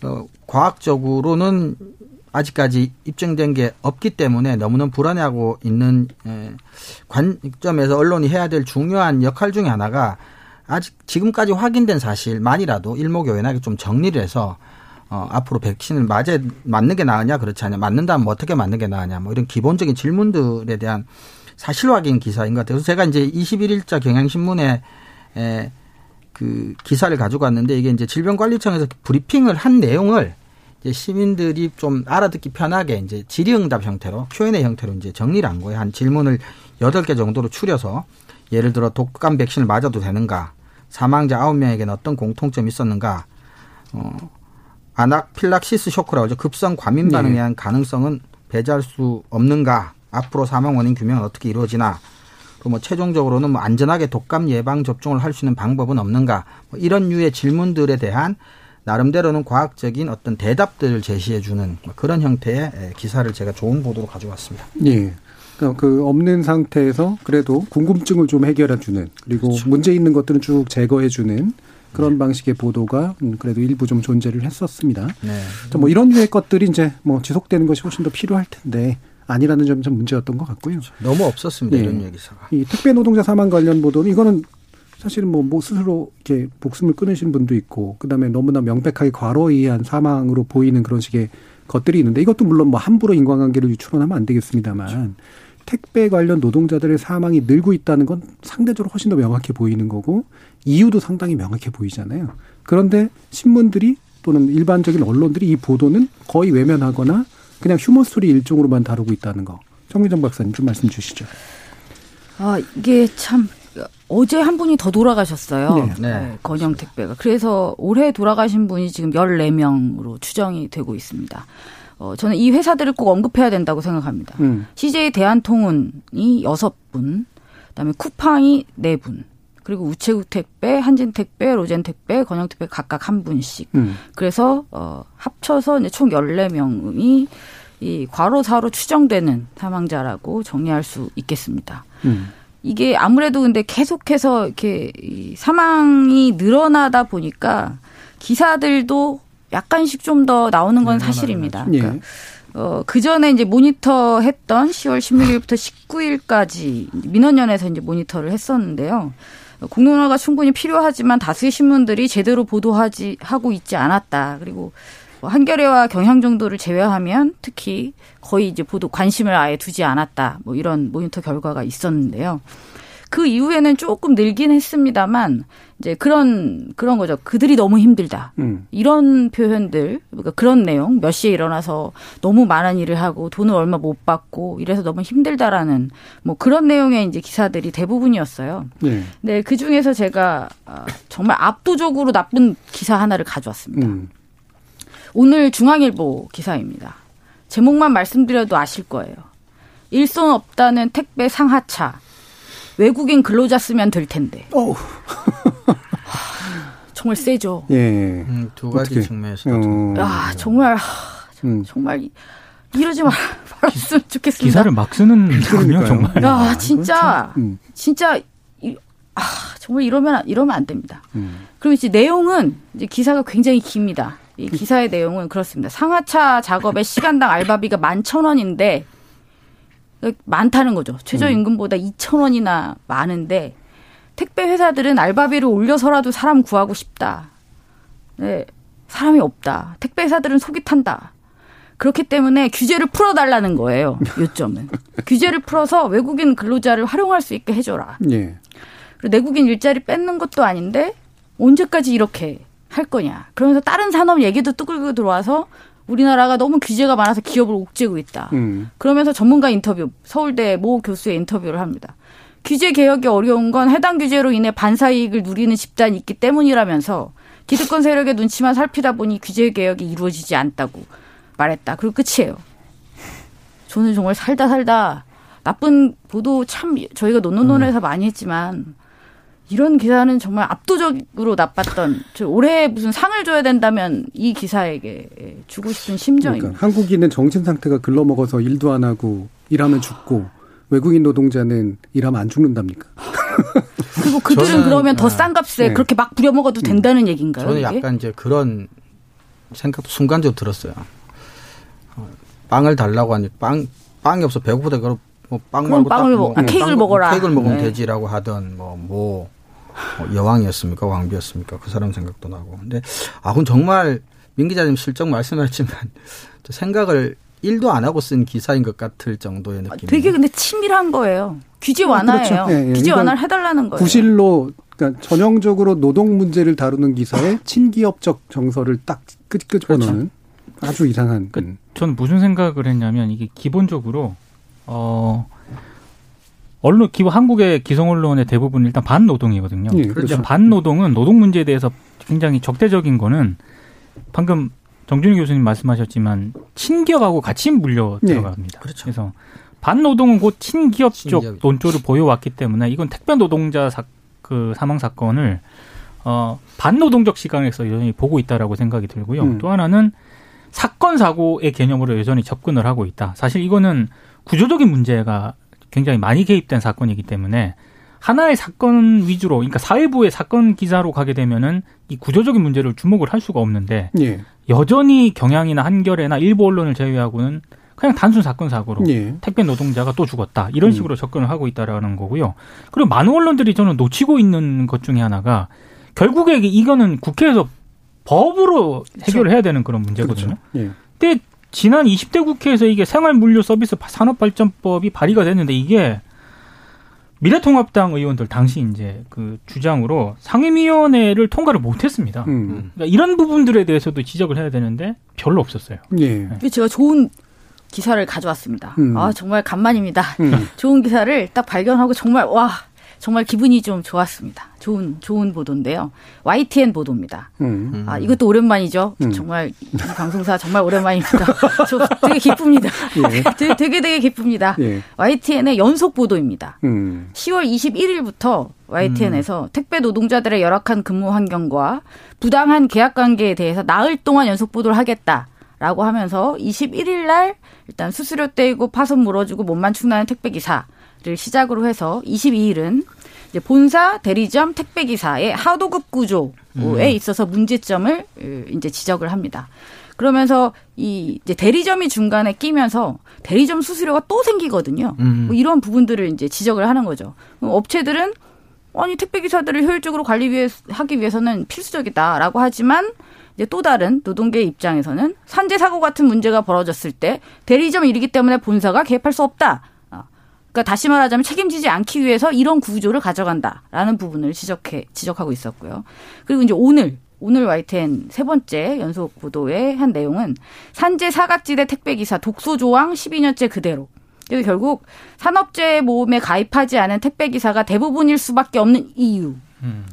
어, 과학적으로는 아직까지 입증된 게 없기 때문에 너무나 불안해하고 있는 에, 관점에서 언론이 해야 될 중요한 역할 중에 하나가 아직 지금까지 확인된 사실만이라도 일목요연하게 좀 정리를 해서 어, 앞으로 백신을 맞아 맞는 게 나으냐 그렇지 않냐 맞는다면 뭐 어떻게 맞는 게 나으냐 뭐 이런 기본적인 질문들에 대한 사실 확인 기사인 것 같아요. 그래서 제가 이제 21일자 경향신문에 에, 그 기사를 가지고 왔는데 이게 이제 질병관리청에서 브리핑을 한 내용을 이제 시민들이 좀 알아듣기 편하게 이제 질의응답 형태로 Q&A 형태로 이제 정리를 한 거예요. 한 질문을 여덟 개 정도로 추려서 예를 들어 독감 백신을 맞아도 되는가? 사망자 아홉 명에게는 어떤 공통점이 있었는가? 어, 아나필락시스 쇼크라고 하죠. 급성 과민 반응에 네. 대한 가능성은 배제할 수 없는가? 앞으로 사망 원인 규명은 어떻게 이루어지나? 그리고 뭐 최종적으로는 뭐 안전하게 독감 예방 접종을 할 수 있는 방법은 없는가? 뭐 이런 류의 질문들에 대한 나름대로는 과학적인 어떤 대답들을 제시해 주는 뭐 그런 형태의 에, 기사를 제가 좋은 보도로 가져왔습니다. 예. 그러니까 그 없는 상태에서 그래도 궁금증을 좀 해결해 주는 그리고 그렇죠. 문제 있는 것들은 쭉 제거해 주는 네. 그런 방식의 보도가 음, 그래도 일부 좀 존재를 했었습니다. 네. 자, 뭐 이런 류의 것들이 이제 뭐 지속되는 것이 훨씬 더 필요할 텐데 아니라는 점이 좀 문제였던 것 같고요. 너무 없었습니다. 예. 이런 얘기사가. 이 택배 노동자 사망 관련 보도는 이거는 사실은 뭐, 뭐 스스로 이렇게 목숨을 끊으신 분도 있고 그다음에 너무나 명백하게 과로에 의한 사망으로 보이는 그런 식의 것들이 있는데 이것도 물론 뭐 함부로 인과관계를 유추론하면 안 되겠습니다만 택배 관련 노동자들의 사망이 늘고 있다는 건 상대적으로 훨씬 더 명확해 보이는 거고 이유도 상당히 명확해 보이잖아요. 그런데 신문들이 또는 일반적인 언론들이 이 보도는 거의 외면하거나 그냥 human story 일종으로만 다루고 있다는 거. 정미정 박사님 좀 말씀 주시죠. 아, 이게 참 어제 한 분이 더 돌아가셨어요. 네. 네. 건영 택배가. 그래서 올해 돌아가신 분이 지금 14명으로 추정이 되고 있습니다. 어, 저는 이 회사들을 꼭 언급해야 된다고 생각합니다. 음. CJ 대한통운이 6분, 그다음에 쿠팡이 4분, 그리고 우체국 택배, 한진 택배, 로젠 택배, 건영 택배 각각 한 분씩. 음. 그래서 어 합쳐서 이제 총 14명이 이 과로사로 추정되는 사망자라고 정리할 수 있겠습니다. 음. 이게 아무래도 근데 계속해서 이렇게 이 사망이 늘어나다 보니까 기사들도 약간씩 좀 더 나오는 건 사실입니다. 예. 그러니까 어, 그 전에 이제 모니터 했던 10월 16일부터 19일까지 민원연에서 이제 모니터를 했었는데요. 어, 공론화가 충분히 필요하지만 다수의 신문들이 제대로 보도하지, 하고 있지 않았다. 그리고 뭐 한겨레와 경향 정도를 제외하면 특히 거의 이제 보도 관심을 아예 두지 않았다. 뭐 이런 모니터 결과가 있었는데요. 그 이후에는 조금 늘긴 했습니다만 이제 그런 그런 거죠. 그들이 너무 힘들다. 음. 이런 표현들, 그러니까 그런 내용, 몇 시에 일어나서 너무 많은 일을 하고 돈을 얼마 못 받고 이래서 너무 힘들다라는 뭐 그런 내용의 이제 기사들이 대부분이었어요. 네. 네, 그 중에서 제가 아, 정말 압도적으로 나쁜 기사 하나를 가져왔습니다. 음. 오늘 중앙일보 기사입니다. 제목만 말씀드려도 아실 거예요. 일손 없다는 택배 상하차. 외국인 근로자 쓰면 될 텐데. 어우. 정말 세죠. 예. 음, 두 가지 어떻게? 측면에서 어. 아, 정말 음. 정말 이- 이러지 말, 말았으면 좋겠습니다. 기사를 막 쓰는군요, 그러니까요. 정말. 야, 진짜 음. 진짜 이, 아, 정말 이러면 이러면 안 됩니다. 음. 그럼 이제 내용은 이제 기사가 굉장히 깁니다. 이 기사의 내용은 그렇습니다. 상하차 작업에 시간당 알바비가 만 천 원인데 많다는 거죠. 최저임금보다 이천 원이나 많은데 택배 회사들은 알바비를 올려서라도 사람 구하고 싶다. 네, 사람이 없다. 택배 회사들은 속이 탄다. 그렇기 때문에 규제를 풀어달라는 거예요. 요점은 규제를 풀어서 외국인 근로자를 활용할 수 있게 해줘라. 예. 그리고 내국인 일자리 뺏는 것도 아닌데 언제까지 이렇게 할 거냐. 그러면서 다른 산업 얘기도 뚜끌고 들어와서 우리나라가 너무 규제가 많아서 기업을 옥죄고 있다. 음. 그러면서 전문가 인터뷰, 서울대 모 교수의 인터뷰를 합니다. 규제 개혁이 어려운 건 해당 규제로 인해 반사 이익을 누리는 집단이 있기 때문이라면서 기득권 세력의 눈치만 살피다 보니 규제 개혁이 이루어지지 않다고 말했다. 그리고 끝이에요. 저는 정말 살다 살다 나쁜 보도 참 저희가 논논논에서 많이 했지만 이런 기사는 정말 압도적으로 나빴던 저 올해 무슨 상을 줘야 된다면 이 기사에게 주고 싶은 심정입니다. 그러니까 한국인은 정신 상태가 글러먹어서 일도 안 하고 일하면 죽고 외국인 노동자는 일하면 안 죽는답니까? 그리고 그들은 저는, 그러면 더 아, 싼 값에 네. 그렇게 막 부려먹어도 된다는 얘기인가요? 저는 이게? 약간 이제 그런 생각도 순간적으로 들었어요. 어, 빵을 달라고 하니 빵 빵이 없어 배고프다 그럼 뭐빵 말고 빵을 딱 먹- 아, 뭐 케이크를 빵- 먹어라. 케이크를 먹으면 네. 되지라고 하던 뭐뭐 여왕이었습니까 왕비였습니까 그 사람 생각도 나고 근데 아 그럼 정말 민 기자님 실적 말씀하셨지만 저 생각을 일도 안 하고 쓴 기사인 것 같을 정도의 느낌. 아, 되게 근데 치밀한 거예요. 규제 어, 완화예요. 그렇죠. 예, 예. 규제 완화를 해달라는 거예요. 구실로 그러니까 전형적으로 노동 문제를 다루는 기사에 친기업적 정서를 딱 끄- 끄집어넣는 아주 이상한 그, 음. 저는 무슨 생각을 했냐면 이게 기본적으로 어 언론 기본 한국의 기성 언론의 대부분 일단 반노동이거든요. 예, 그렇죠. 반노동은 노동 문제에 대해서 굉장히 적대적인 거는 방금 정준희 교수님 말씀하셨지만 친기업하고 같이 물려 예. 들어갑니다. 그렇죠. 그래서 반노동은 곧 친기업 쪽. 논조를 보여왔기 때문에 이건 택배 노동자 사, 그 사망 사건을 어 반노동적 시각에서 여전히 보고 있다라고 생각이 들고요. 음. 또 하나는 사건 사고의 개념으로 여전히 접근을 하고 있다. 사실 이거는 구조적인 문제가 굉장히 많이 개입된 사건이기 때문에 하나의 사건 위주로, 그러니까 사회부의 사건 기사로 가게 되면은 이 구조적인 문제를 주목을 할 수가 없는데 예. 여전히 경향이나 한겨레나 일부 언론을 제외하고는 그냥 단순 사건 사고로 예. 택배 노동자가 또 죽었다 이런 음. 식으로 접근을 하고 있다라는 거고요. 그리고 많은 언론들이 저는 놓치고 있는 것 중에 하나가 결국에 이거는 국회에서 법으로 해결을 해야 되는 그런 문제거든요. 예. 근데 지난 20대 국회에서 이게 생활물류 서비스 산업발전법이 발의가 됐는데 이게 미래통합당 의원들 당시 이제 그 주장으로 상임위원회를 통과를 못했습니다. 음. 그러니까 이런 부분들에 대해서도 지적을 해야 되는데 별로 없었어요. 예. 근데 제가 좋은 기사를 가져왔습니다. 음. 아 정말 간만입니다. 음. 좋은 기사를 딱 발견하고 정말 와 정말 기분이 좀 좋았습니다. 좋은 좋은 보도인데요. YTN 보도입니다. 음. 아 이것도 오랜만이죠. 음. 정말 이 방송사 정말 오랜만입니다. 저 되게 기쁩니다. 예. 되게 되게, 되게 기쁩니다. 예. YTN의 연속 보도입니다. 음. 10월 21일부터 YTN에서 택배 노동자들의 열악한 근무 환경과 부당한 계약 관계에 대해서 나흘 동안 연속 보도를 하겠다 라고 하면서 21일 날 일단 수수료 떼고 파손 물어주고 몸만 축나는 택배 기사 를 시작으로 해서 22일은 이제 본사 대리점 택배 기사의 하도급 구조에 있어서 문제점을 어, 이제 지적을 합니다. 그러면서 이 이제 대리점이 중간에 끼면서 대리점 수수료가 또 생기거든요. 음. 뭐 이런 부분들을 이제 지적을 하는 거죠. 업체들은 아니 택배 기사들을 효율적으로 관리 위해 하기 위해서는 필수적이다라고 하지만 이제 또 다른 노동계 입장에서는 산재 사고 같은 문제가 벌어졌을 때 대리점 일이기 때문에 본사가 개입할 수 없다. 아, 그러니까 다시 말하자면 책임지지 않기 위해서 이런 구조를 가져간다라는 부분을 지적해 지적하고 있었고요. 그리고 이제 오늘 오늘 YTN 세 번째 연속 보도의 한 내용은 산재 사각지대 택배 기사 독소 조항 12년째 그대로. 그래서 결국 산업재해 모험에 가입하지 않은 택배 기사가 대부분일 수밖에 없는 이유.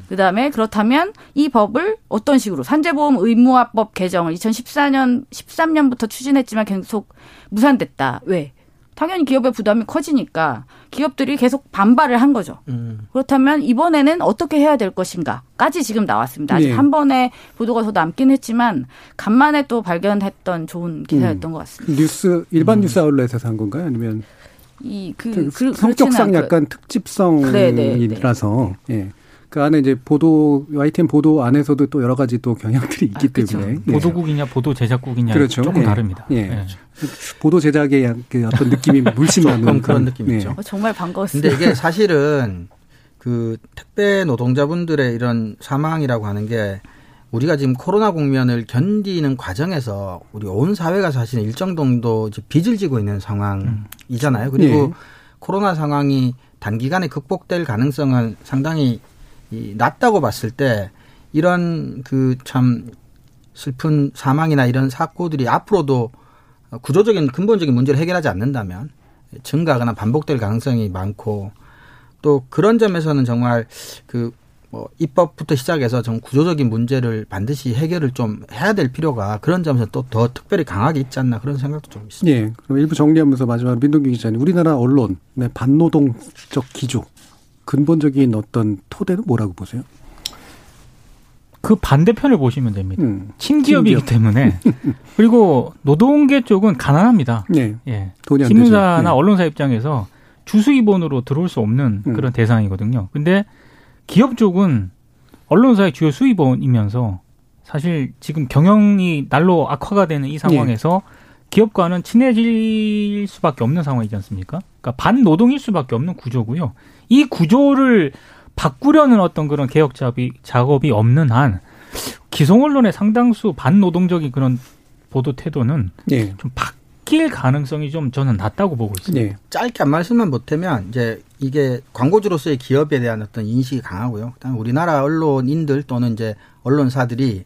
그다음에 그렇다면 이 법을 어떤 식으로 산재보험 의무화법 개정을 2014년 13년부터 추진했지만 계속 무산됐다. 왜? 당연히 기업의 부담이 커지니까 기업들이 계속 반발을 한 거죠. 음. 그렇다면 이번에는 어떻게 해야 될 것인가까지 지금 나왔습니다. 아직 예. 한 번의 보도가 더 남긴 했지만 간만에 또 발견했던 좋은 기사였던 것 같습니다. 뉴스 일반 뉴스 아울렛에서 한 건가요? 아니면 이그 그 그, 성격상. 약간 특집성이라서 예. 그 안에 이제 보도 YTN 보도 안에서도 또 여러 가지 또 경향들이 있기 아, 그렇죠. 때문에 예. 보도국이냐 보도 제작국이냐 그렇죠. 조금 예. 다릅니다. 예. 예. 보도 제작의 그 어떤 느낌이 물씬 나는 그런 느낌이 있죠. 어, 정말 반가웠습니다. 근데 이게 사실은 그 택배 노동자분들의 이런 사망이라고 하는 게 우리가 지금 코로나 국면을 견디는 과정에서 우리 온 사회가 사실 일정 정도 이제 빚을 지고 있는 상황이잖아요. 그리고 네. 코로나 상황이 단기간에 극복될 가능성은 상당히 이 낮다고 봤을 때 이런 그 참 슬픈 사망이나 이런 사고들이 앞으로도 구조적인 근본적인 문제를 해결하지 않는다면 증가하거나 반복될 가능성이 많고 또 그런 점에서는 정말 그 뭐 입법부터 시작해서 좀 구조적인 문제를 반드시 해결을 좀 해야 될 필요가 그런 점에서 또 더 특별히 강하게 있지 않나 그런 생각도 좀 있습니다. 예. 그럼 일부 정리하면서 마지막 민동기 기자님, 우리나라 언론, 네, 반노동적 기조, 근본적인 어떤 토대는 뭐라고 보세요? 그 반대편을 보시면 됩니다. 음, 친기업이기 친기업. 때문에 그리고 노동계 쪽은 가난합니다. 예. 예. 신문사나. 예. 언론사 입장에서 주수 입원으로 들어올 수 없는 음. 그런 대상이거든요. 근데 기업 쪽은 언론사의 주요 수입원이면서 사실 지금 경영이 날로 악화가 되는 이 상황에서 예. 기업과는 친해질 수밖에 없는 상황이지 않습니까? 그러니까 반노동일 수밖에 없는 구조고요. 이 구조를 바꾸려는 어떤 그런 개혁 작업이, 작업이 없는 한 기성 언론의 상당수 반노동적인 그런 보도 태도는 예. 좀 바뀔 가능성이 좀 저는 낮다고 보고 있습니다. 예. 짧게 한 말씀만 보태면 이제 이게 광고주로서의 기업에 대한 어떤 인식이 강하고요. 그다음에 우리나라 언론인들 또는 이제 언론사들이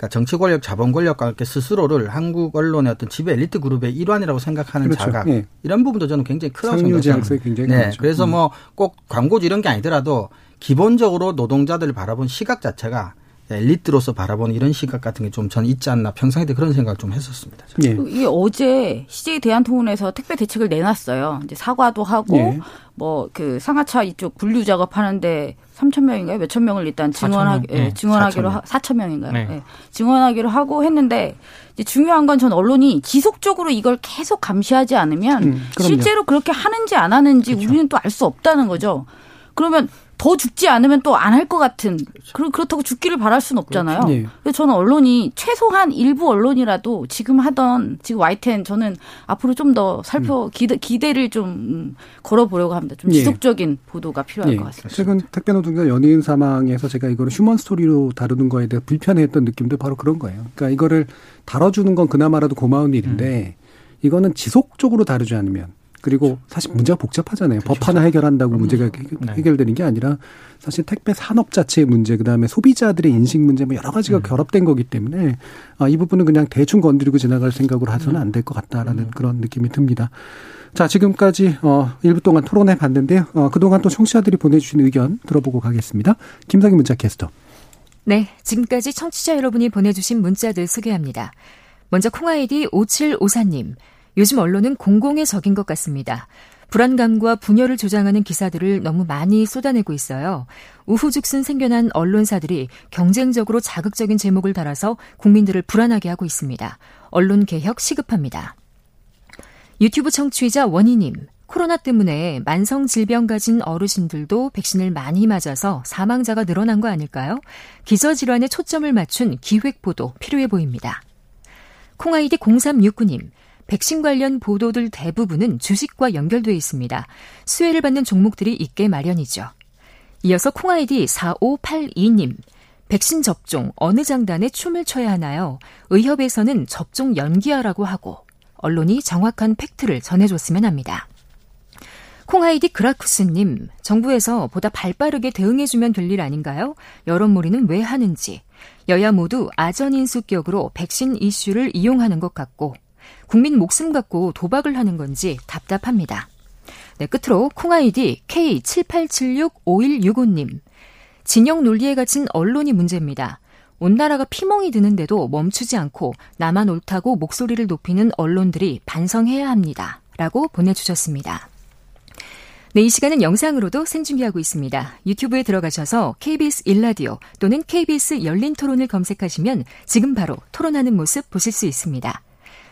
그러니까 정치 권력, 자본 권력과 함께 스스로를 한국 언론의 어떤 지배 엘리트 그룹의 일환이라고 생각하는 그렇죠. 자각 예. 이런 부분도 저는 굉장히 크다고 생각합니다. 굉장히 네, 강하죠. 그래서 음. 뭐꼭 광고주 이런 게 아니더라도 기본적으로 노동자들을 바라본 시각 자체가 엘리트로서 바라보는 이런 시각 같은 게좀 저는 있지 않나 평상시 때 그런 생각을 좀 했었습니다. 예. 이게 어제 CJ 대한통운에서 택배 대책을 내놨어요. 이제 사과도 하고 예. 뭐그 상하차 이쪽 분류 작업하는데 3천 명인가요? 몇천 명을 일단 4천 증원하기 명. 예, 예, 증원하기로 4천 명. 하, 4천 명 인가요? 네. 예, 증원하기로 하고 했는데 이제 중요한 건 전 언론이 지속적으로 이걸 계속 감시하지 않으면 음. 실제로 그렇게 하는지 안 하는지 우리는 또 알 수 없다는 거죠. 그러면 더 죽지 않으면 또 안 할 것 같은 그렇 그렇다고 죽기를 바랄 수는 없잖아요. 그렇죠. 예. 그래서 저는 언론이 최소한 일부 언론이라도 지금 하던 지금 YTN 저는 앞으로 좀 더 살펴 기대, 기대를 좀 음, 걸어보려고 합니다. 좀 음. 예. 지속적인 보도가 필요할 예. 것 같습니다. 최근 택배 노동자 연이은 사망에서 제가 이거를 human story로 다루는 거에 대해 불편해했던 느낌도 바로 그런 거예요. 그러니까 이거를 다뤄주는 건 그나마라도 고마운 일인데 이거는 지속적으로 다루지 않으면 그리고 사실 문제가 복잡하잖아요. 법 하나 해결한다고 문제가 해결- 네. 해결 되는 게 아니라 사실 택배 산업 자체의 문제, 그 다음에 소비자들의 인식 문제, 뭐 여러 가지가 결합된 거기 때문에 아, 이 부분은 그냥 대충 건드리고 지나갈 생각으로 해서는 안 될 것 같다라는 그런 느낌이 듭니다. 자, 지금까지 어, 일부 동안 토론해 봤는데요. 어, 그동안 또 청취자들이 보내주신 의견 들어보고 가겠습니다. 김상희 문자 캐스터. 네, 지금까지 청취자 여러분이 보내주신 문자들 소개합니다. 먼저 콩아이디 5754님. 요즘 언론은 공공의 적인 것 같습니다. 불안감과 분열을 조장하는 기사들을 너무 많이 쏟아내고 있어요. 우후죽순 생겨난 언론사들이 경쟁적으로 자극적인 제목을 달아서 국민들을 불안하게 하고 있습니다. 언론 개혁 시급합니다. 유튜브 청취자 원희님. 코로나 때문에 만성 질병 가진 어르신들도 백신을 많이 맞아서 사망자가 늘어난 거 아닐까요? 기저 질환에 초점을 맞춘 기획 보도 필요해 보입니다. 콩아이디 0369님. 백신 관련 보도들 대부분은 주식과 연결돼 있습니다. 수혜를 받는 종목들이 있게 마련이죠. 이어서 콩아이디 4582님. 백신 접종 어느 장단에 춤을 춰야 하나요? 의협에서는 접종 연기하라고 하고 언론이 정확한 팩트를 전해줬으면 합니다. 콩아이디 그라쿠스님, 정부에서 보다 발빠르게 대응해주면 될 일 아닌가요? 여론몰이는 왜 하는지. 여야 모두 아전인수격으로 백신 이슈를 이용하는 것 같고, 국민 목숨 갖고 도박을 하는 건지 답답합니다. 네, 끝으로 콩아이디 K78765165님. 진영 논리에 갇힌 언론이 문제입니다. 온 나라가 피멍이 드는데도 멈추지 않고 나만 옳다고 목소리를 높이는 언론들이 반성해야 합니다. 라고 보내주셨습니다. 네, 이 시간은 영상으로도 생중계하고 있습니다. 유튜브에 들어가셔서 KBS 일라디오 또는 KBS 열린 토론을 검색하시면 지금 바로 토론하는 모습 보실 수 있습니다.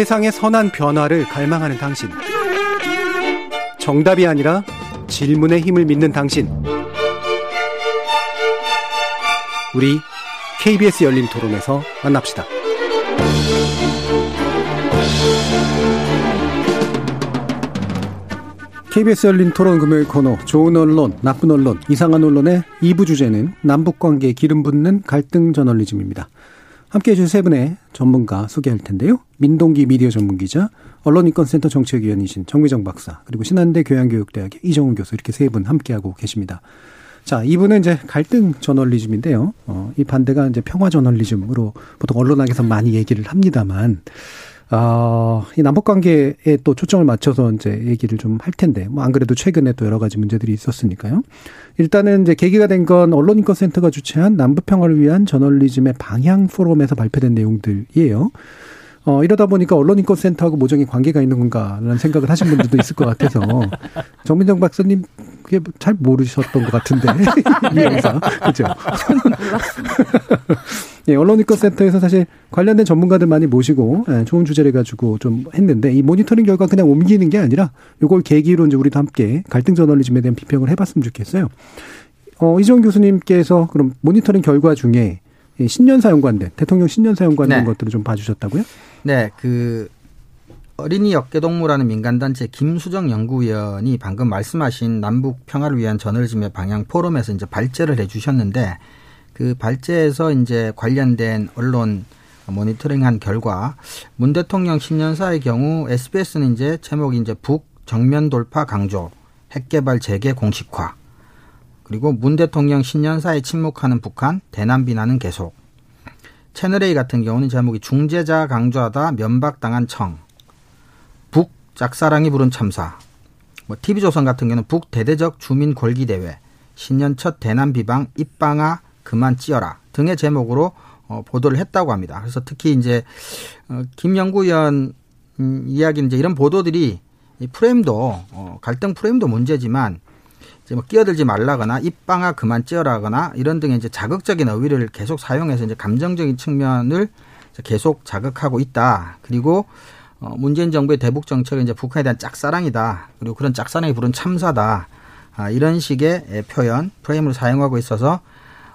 세상의 선한 변화를 갈망하는 당신. 정답이 아니라 질문의 힘을 믿는 당신. 우리 KBS 열린 토론에서 만납시다. KBS 열린 토론 금요일 코너 좋은 언론, 나쁜 언론, 이상한 언론의 2부 주제는 남북 관계에 기름 붓는 갈등 저널리즘입니다. 함께해 주신 세 분의 전문가 소개할 텐데요. 민동기 미디어 전문기자, 언론인권센터 정책위원이신 정미정 박사, 그리고 신한대 교양교육대학의 이정훈 교수 이렇게 세 분 함께하고 계십니다. 자, 이분은 이제 갈등 저널리즘인데요. 어, 이 반대가 이제 평화 저널리즘으로 보통 언론학에서 많이 얘기를 합니다만, 어, 이 남북 관계에 또 초점을 맞춰서 이제 얘기를 좀 할 텐데, 뭐 안 그래도 최근에 또 여러 가지 문제들이 있었으니까요. 일단은 이제 계기가 된 건 언론인권센터가 주최한 남북 평화를 위한 저널리즘의 방향 포럼에서 발표된 내용들이에요. 어, 이러다 보니까 언론인권센터하고 모종의 관계가 있는 건가라는 생각을 하신 분들도 있을 것 같아서 정민정 박사님 그게 잘 모르셨던 것 같은데 이 영상 그죠? 예, 언론인권센터에서 사실 관련된 전문가들 많이 모시고 예, 좋은 주제를 가지고 좀 했는데 이 모니터링 결과 그냥 옮기는 게 아니라 요걸 계기로 이제 우리도 함께 갈등 저널리즘에 대한 비평을 해봤으면 좋겠어요. 어, 이정 교수님께서 그럼 모니터링 결과 중에 이 신년사 연관된 대통령 신년사 연관된 네. 것들을 좀 봐주셨다고요? 네, 그 어린이 역계동무라는 민간단체 김수정 연구위원이 방금 말씀하신 남북 평화를 위한 저널리즘의 방향 포럼에서 이제 발제를 해주셨는데 그 발제에서 이제 관련된 언론 모니터링한 결과 문 대통령 신년사의 경우 SBS는 이제 제목이 이제 북 정면 돌파 강조 핵개발 재개 공식화 그리고 문 대통령 신년사에 침묵하는 북한 대남 비난은 계속. 채널A 같은 경우는 제목이 중재자 강조하다 면박당한 청, 북 짝사랑이 부른 참사, 뭐 TV조선 같은 경우는 북 대대적 주민 골기 대회, 신년 첫 대남 비방 입방아 그만 찌어라. 등의 제목으로 어, 보도를 했다고 합니다. 그래서 특히 이제 어, 김 연구위원 음, 이야기는 이제 이런 보도들이 이 프레임도 어, 갈등 프레임도 문제지만 이제 뭐 끼어들지 말라거나 입방아 그만 찌어라거나 이런 등의 이제 자극적인 어휘를 계속 사용해서 이제 감정적인 측면을 계속 자극하고 있다. 그리고 어, 문재인 정부의 대북 정책은 이제 북한에 대한 짝사랑이다. 그리고 그런 짝사랑이 부른 참사다. 아, 이런 식의 예, 표현, 프레임을 사용하고 있어서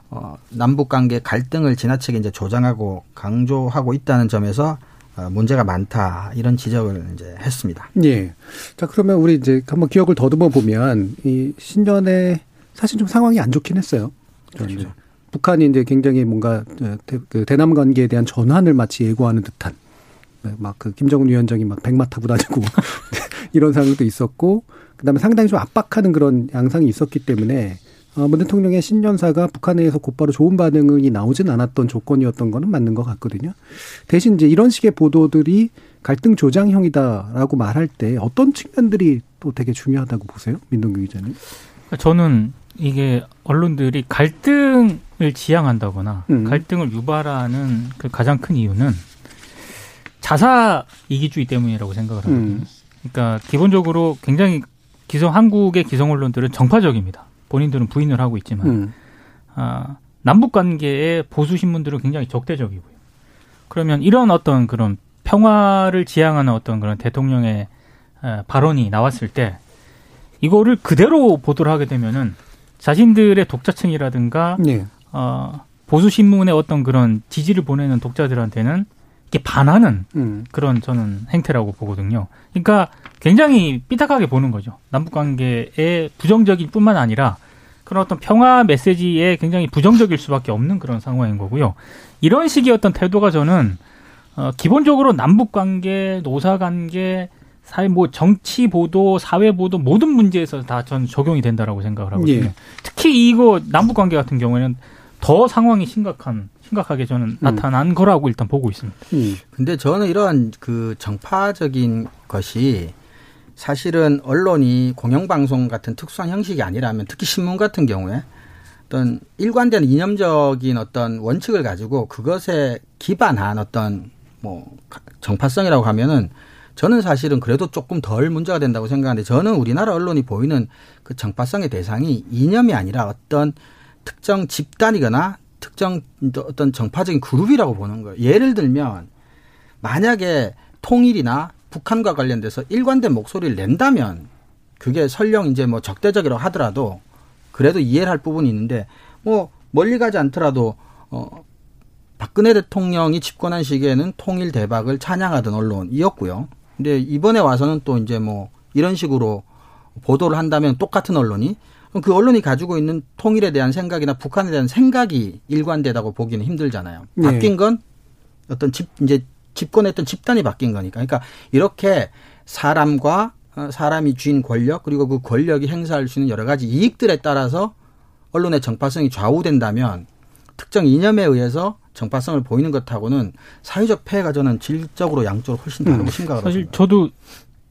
어, 남북 관계 갈등을 지나치게 이제 조장하고 강조하고 있다는 점에서 어, 문제가 많다. 이런 지적을 이제 했습니다. 예. 자, 그러면 우리 이제 한번 기억을 더듬어 보면 이 신년에 사실 좀 상황이 안 좋긴 했어요. 그렇죠. 북한이 이제 굉장히 뭔가 대, 그 대남 관계에 대한 전환을 마치 예고하는 듯한 막 그 김정은 위원장이 막 백마 타고 다니고 이런 상황도 있었고 그다음에 상당히 좀 압박하는 그런 양상이 있었기 때문에 어, 문 대통령의 신년사가 북한에서 곧바로 좋은 반응이 나오진 않았던 조건이었던 거는 맞는 것 같거든요. 대신 이제 이런 식의 보도들이 갈등 조장형이다라고 말할 때 어떤 측면들이 또 되게 중요하다고 보세요, 민동규 기자님? 그러니까 저는 이게 언론들이 갈등을 지향한다거나 음. 갈등을 유발하는 그 가장 큰 이유는 자사 이기주의 때문이라고 생각을 하거든요. 음. 그러니까 기본적으로 굉장히 기성 한국의 기성 언론들은 정파적입니다. 본인들은 부인을 하고 있지만 음. 아, 남북 관계의 보수 신문들은 굉장히 적대적이고요. 그러면 이런 어떤 그런 평화를 지향하는 어떤 그런 대통령의 에, 발언이 나왔을 때 이거를 그대로 보도를 하게 되면은 자신들의 독자층이라든가 네. 어, 보수 신문의 어떤 그런 지지를 보내는 독자들한테는 반하는 음. 그런 저는 행태라고 보거든요. 그러니까 굉장히 삐딱하게 보는 거죠. 남북 관계에 부정적일 뿐만 아니라 그런 어떤 평화 메시지에 굉장히 부정적일 수밖에 없는 그런 상황인 거고요. 이런 식의 어떤 태도가 저는 어, 기본적으로 남북 관계, 노사 관계, 사회 뭐 정치 보도, 사회 보도 모든 문제에서 다 전 적용이 된다라고 생각을 하거든요. 예. 특히 이거 남북 관계 같은 경우에는 더 상황이 심각한 심각하게 저는 나타난 거라고 일단 보고 있습니다. 음. 근데 저는 이러한 그 정파적인 것이 사실은 언론이 공영방송 같은 특수한 형식이 아니라면 특히 신문 같은 경우에 어떤 일관된 이념적인 어떤 원칙을 가지고 그것에 기반한 어떤 뭐 정파성이라고 하면은 저는 사실은 그래도 조금 덜 문제가 된다고 생각하는데 저는 우리나라 언론이 보이는 그 정파성의 대상이 이념이 아니라 어떤 특정 집단이거나 특정 어떤 정파적인 그룹이라고 보는 거예요. 예를 들면 만약에 통일이나 북한과 관련돼서 일관된 목소리를 낸다면 그게 설령 이제 뭐 적대적이라고 하더라도 그래도 이해를 할 부분이 있는데 뭐 멀리 가지 않더라도 어 박근혜 대통령이 집권한 시기에는 통일 대박을 찬양하던 언론이었고요. 근데 이번에 와서는 또 이제 뭐 이런 식으로 보도를 한다면 똑같은 언론이 그 언론이 가지고 있는 통일에 대한 생각이나 북한에 대한 생각이 일관되다고 보기는 힘들잖아요. 네. 바뀐 건 어떤 집 이제 집권했던 집단이 바뀐 거니까. 그러니까 이렇게 사람과 어, 사람이 쥐인 권력 그리고 그 권력이 행사할 수 있는 여러 가지 이익들에 따라서 언론의 정파성이 좌우된다면 특정 이념에 의해서 정파성을 보이는 것하고는 사회적 폐해가 저는 질적으로 양쪽으로 훨씬 다르고 음. 심각하다고 사실 저도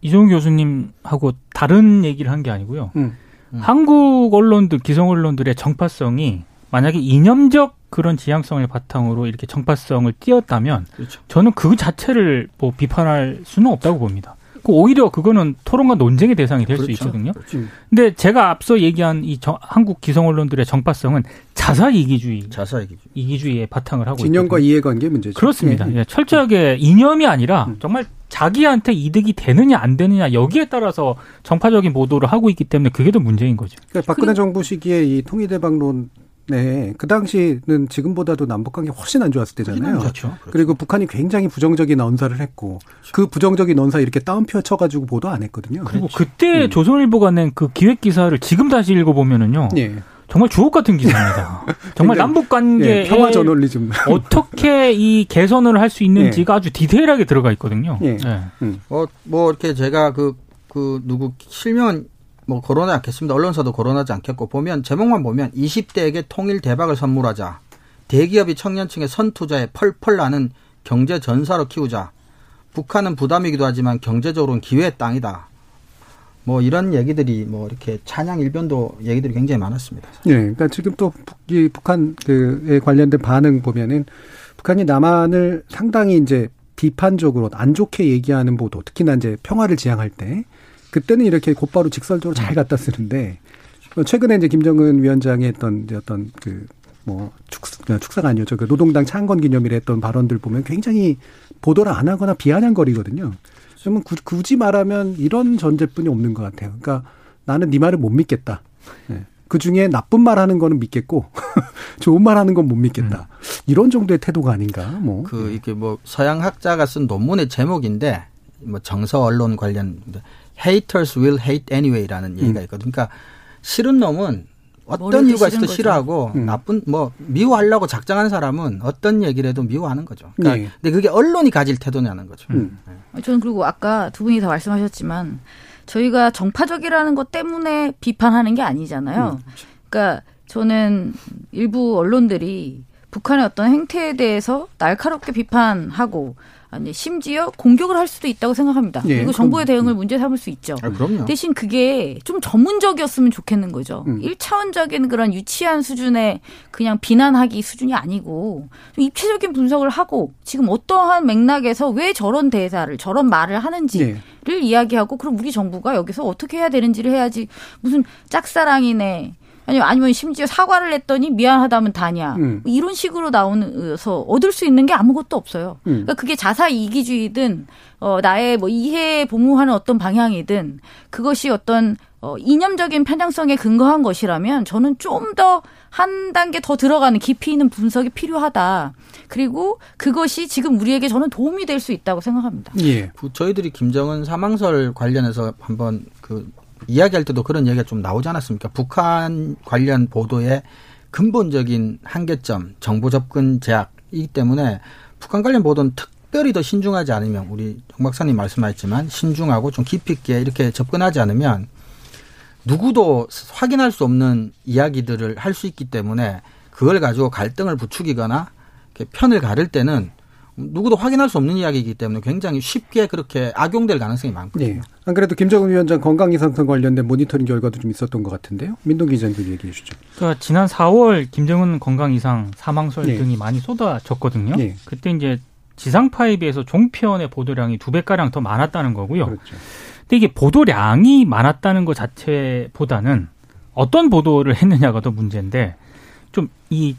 이종훈 교수님하고 다른 얘기를 한 게 아니고요. 음. 음. 한국 언론들 기성 언론들의 정파성이 만약에 이념적 그런 지향성을 바탕으로 이렇게 정파성을 띄었다면 그렇죠. 저는 그 자체를 뭐 비판할 수는 없다고 봅니다. 그 오히려 그거는 토론과 논쟁의 대상이 될수 그렇죠. 있거든요. 그렇죠. 근데 제가 앞서 얘기한 이 정, 한국 기성 언론들의 정파성은 자사 이기주의, 자사 이기주의, 이기주의에 바탕을 하고 진영과 이해관계 문제죠. 그렇습니다. 예. 예. 철저하게 이념이 아니라 음. 정말 자기한테 이득이 되느냐 안 되느냐 여기에 따라서 정파적인 보도를 하고 있기 때문에 그게 더 문제인 거죠. 그러니까 박근혜 정부 시기에 이 통일대박론 네, 그 당시는 지금보다도 남북 관계 훨씬 안 좋았을 때잖아요. 그렇죠. 그리고 북한이 굉장히 부정적인 언사를 했고 그렇죠. 그 부정적인 언사 이렇게 따옴표 쳐가지고 보도 안 했거든요. 그리고 그렇죠. 그때 음. 조선일보가 낸 그 기획 기사를 지금 다시 읽어보면은요. 네. 정말 주옥 같은 기사입니다. 정말 남북 관계 예, 평화 저널리즘 어떻게 이 개선을 할 수 있는지가 예. 아주 디테일하게 들어가 있거든요. 예. 예. 음. 어, 뭐 이렇게 제가 그그 그 누구 실명 뭐 거론하지 않겠습니다. 언론사도 거론하지 않겠고 보면 제목만 보면 20대에게 통일 대박을 선물하자. 대기업이 청년층의 선투자에 펄펄 나는 경제 전사로 키우자. 북한은 부담이기도 하지만 경제적으로는 기회의 땅이다. 뭐 이런 얘기들이 뭐 이렇게 찬양 일변도 얘기들이 굉장히 많았습니다. 예. 네, 그러니까 지금 또 이 북한 그에 관련된 반응 보면은 북한이 남한을 상당히 이제 비판적으로 안 좋게 얘기하는 보도, 특히나 이제 평화를 지향할 때 그때는 이렇게 곧바로 직설적으로 잘 갖다 쓰는데 최근에 이제 김정은 위원장이 했던 이제 어떤 그 뭐 축사, 축사가 아니었죠. 그 노동당 창건 기념일에 했던 발언들 보면 굉장히 보도를 안 하거나 비아냥거리거든요. 그러면 굳이 말하면 이런 전제뿐이 없는 것 같아요. 그러니까 나는 네 말을 못 믿겠다. 네. 그 중에 나쁜 말 하는 거는 믿겠고 좋은 말 하는 건 못 믿겠다. 음. 이런 정도의 태도가 아닌가. 뭐. 그 이게 뭐 서양 학자가 쓴 논문의 제목인데 뭐 정서 언론 관련 haters will hate anyway라는 얘기가 음. 있거든요. 그러니까 싫은 놈은 어떤 이유가 있어도 싫어하고 음. 나쁜 뭐 미워하려고 작정하는 사람은 어떤 얘기를 해도 미워하는 거죠. 그러니까 네. 근데 그게 언론이 가질 태도냐는 거죠. 음. 네. 저는 그리고 아까 두 분이 다 말씀하셨지만 저희가 정파적이라는 것 때문에 비판하는 게 아니잖아요. 음. 그러니까 저는 일부 언론들이 북한의 어떤 행태에 대해서 날카롭게 비판하고 아니 심지어 공격을 할 수도 있다고 생각합니다. 예, 그리고 정부의 대응을 음. 문제 삼을 수 있죠. 아, 그럼요. 대신 그게 좀 전문적이었으면 좋겠는 거죠. 음. 1차원적인 그런 유치한 수준의 그냥 비난하기 수준이 아니고 좀 입체적인 분석을 하고 지금 어떠한 맥락에서 왜 저런 대사를 저런 말을 하는지를 예. 이야기하고 그럼 우리 정부가 여기서 어떻게 해야 되는지를 해야지 무슨 짝사랑이네 아니면 아니면 심지어 사과를 했더니 미안하다면 다냐 음. 이런 식으로 나오면서 얻을 수 있는 게 아무것도 없어요. 음. 그러니까 그게 자사 이기주의든 어 나의 뭐 이해 보무하는 어떤 방향이든 그것이 어떤 어 이념적인 편향성에 근거한 것이라면 저는 좀 더 한 단계 더 들어가는 깊이 있는 분석이 필요하다. 그리고 그것이 지금 우리에게 저는 도움이 될 수 있다고 생각합니다. 예. 저희들이 김정은 사망설 관련해서 한번 그 이야기할 때도 그런 얘기가 좀 나오지 않았습니까? 북한 관련 보도의 근본적인 한계점, 정보 접근 제약이기 때문에 북한 관련 보도는 특별히 더 신중하지 않으면 우리 정 박사님 말씀하셨지만 신중하고 좀 깊이 있게 이렇게 접근하지 않으면 누구도 확인할 수 없는 이야기들을 할 수 있기 때문에 그걸 가지고 갈등을 부추기거나 편을 가를 때는 누구도 확인할 수 없는 이야기이기 때문에 굉장히 쉽게 그렇게 악용될 가능성이 많거든요. 네. 안 그래도 김정은 위원장 건강 이상성 관련된 모니터링 결과도 좀 있었던 것 같은데요. 민동 기자님 얘기해 주시죠. 그러니까 지난 4월 김정은 건강 이상 사망설 네. 등이 많이 쏟아졌거든요. 네. 그때 이제 지상파에 비해서 종편의 보도량이 두 배가량 더 많았다는 거고요. 그렇죠. 근데 이게 보도량이 많았다는 것 자체보다는 어떤 보도를 했느냐가 더 문제인데 좀 이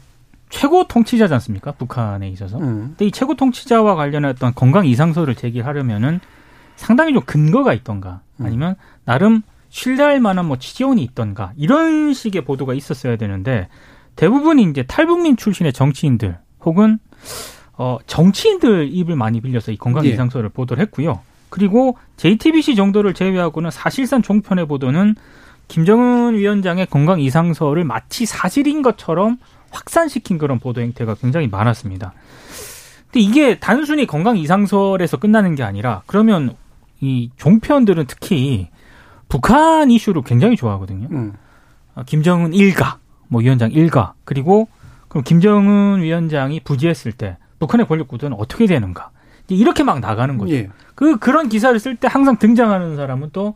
최고 통치자지 않습니까? 북한에 있어서. 음. 근데 이 최고 통치자와 관련한 어떤 건강 이상설을 제기하려면은 상당히 좀 근거가 있던가 아니면 나름 신뢰할 만한 뭐 지원이 있던가 이런 식의 보도가 있었어야 되는데 대부분이 이제 탈북민 출신의 정치인들 혹은 어 정치인들 입을 많이 빌려서 이 건강 예. 이상설을 보도를 했고요. 그리고 JTBC 정도를 제외하고는 사실상 종편의 보도는 김정은 위원장의 건강 이상설을 마치 사실인 것처럼 확산시킨 그런 보도 행태가 굉장히 많았습니다. 근데 이게 단순히 건강 이상설에서 끝나는 게 아니라 그러면 이 종편들은 특히 북한 이슈를 굉장히 좋아하거든요. 음. 어, 김정은 일가, 뭐 위원장 일가, 그리고 그럼 김정은 위원장이 부지했을 때 북한의 권력 구도는 어떻게 되는가? 이렇게 막 나가는 거죠. 예. 그 그런 기사를 쓸 때 항상 등장하는 사람은 또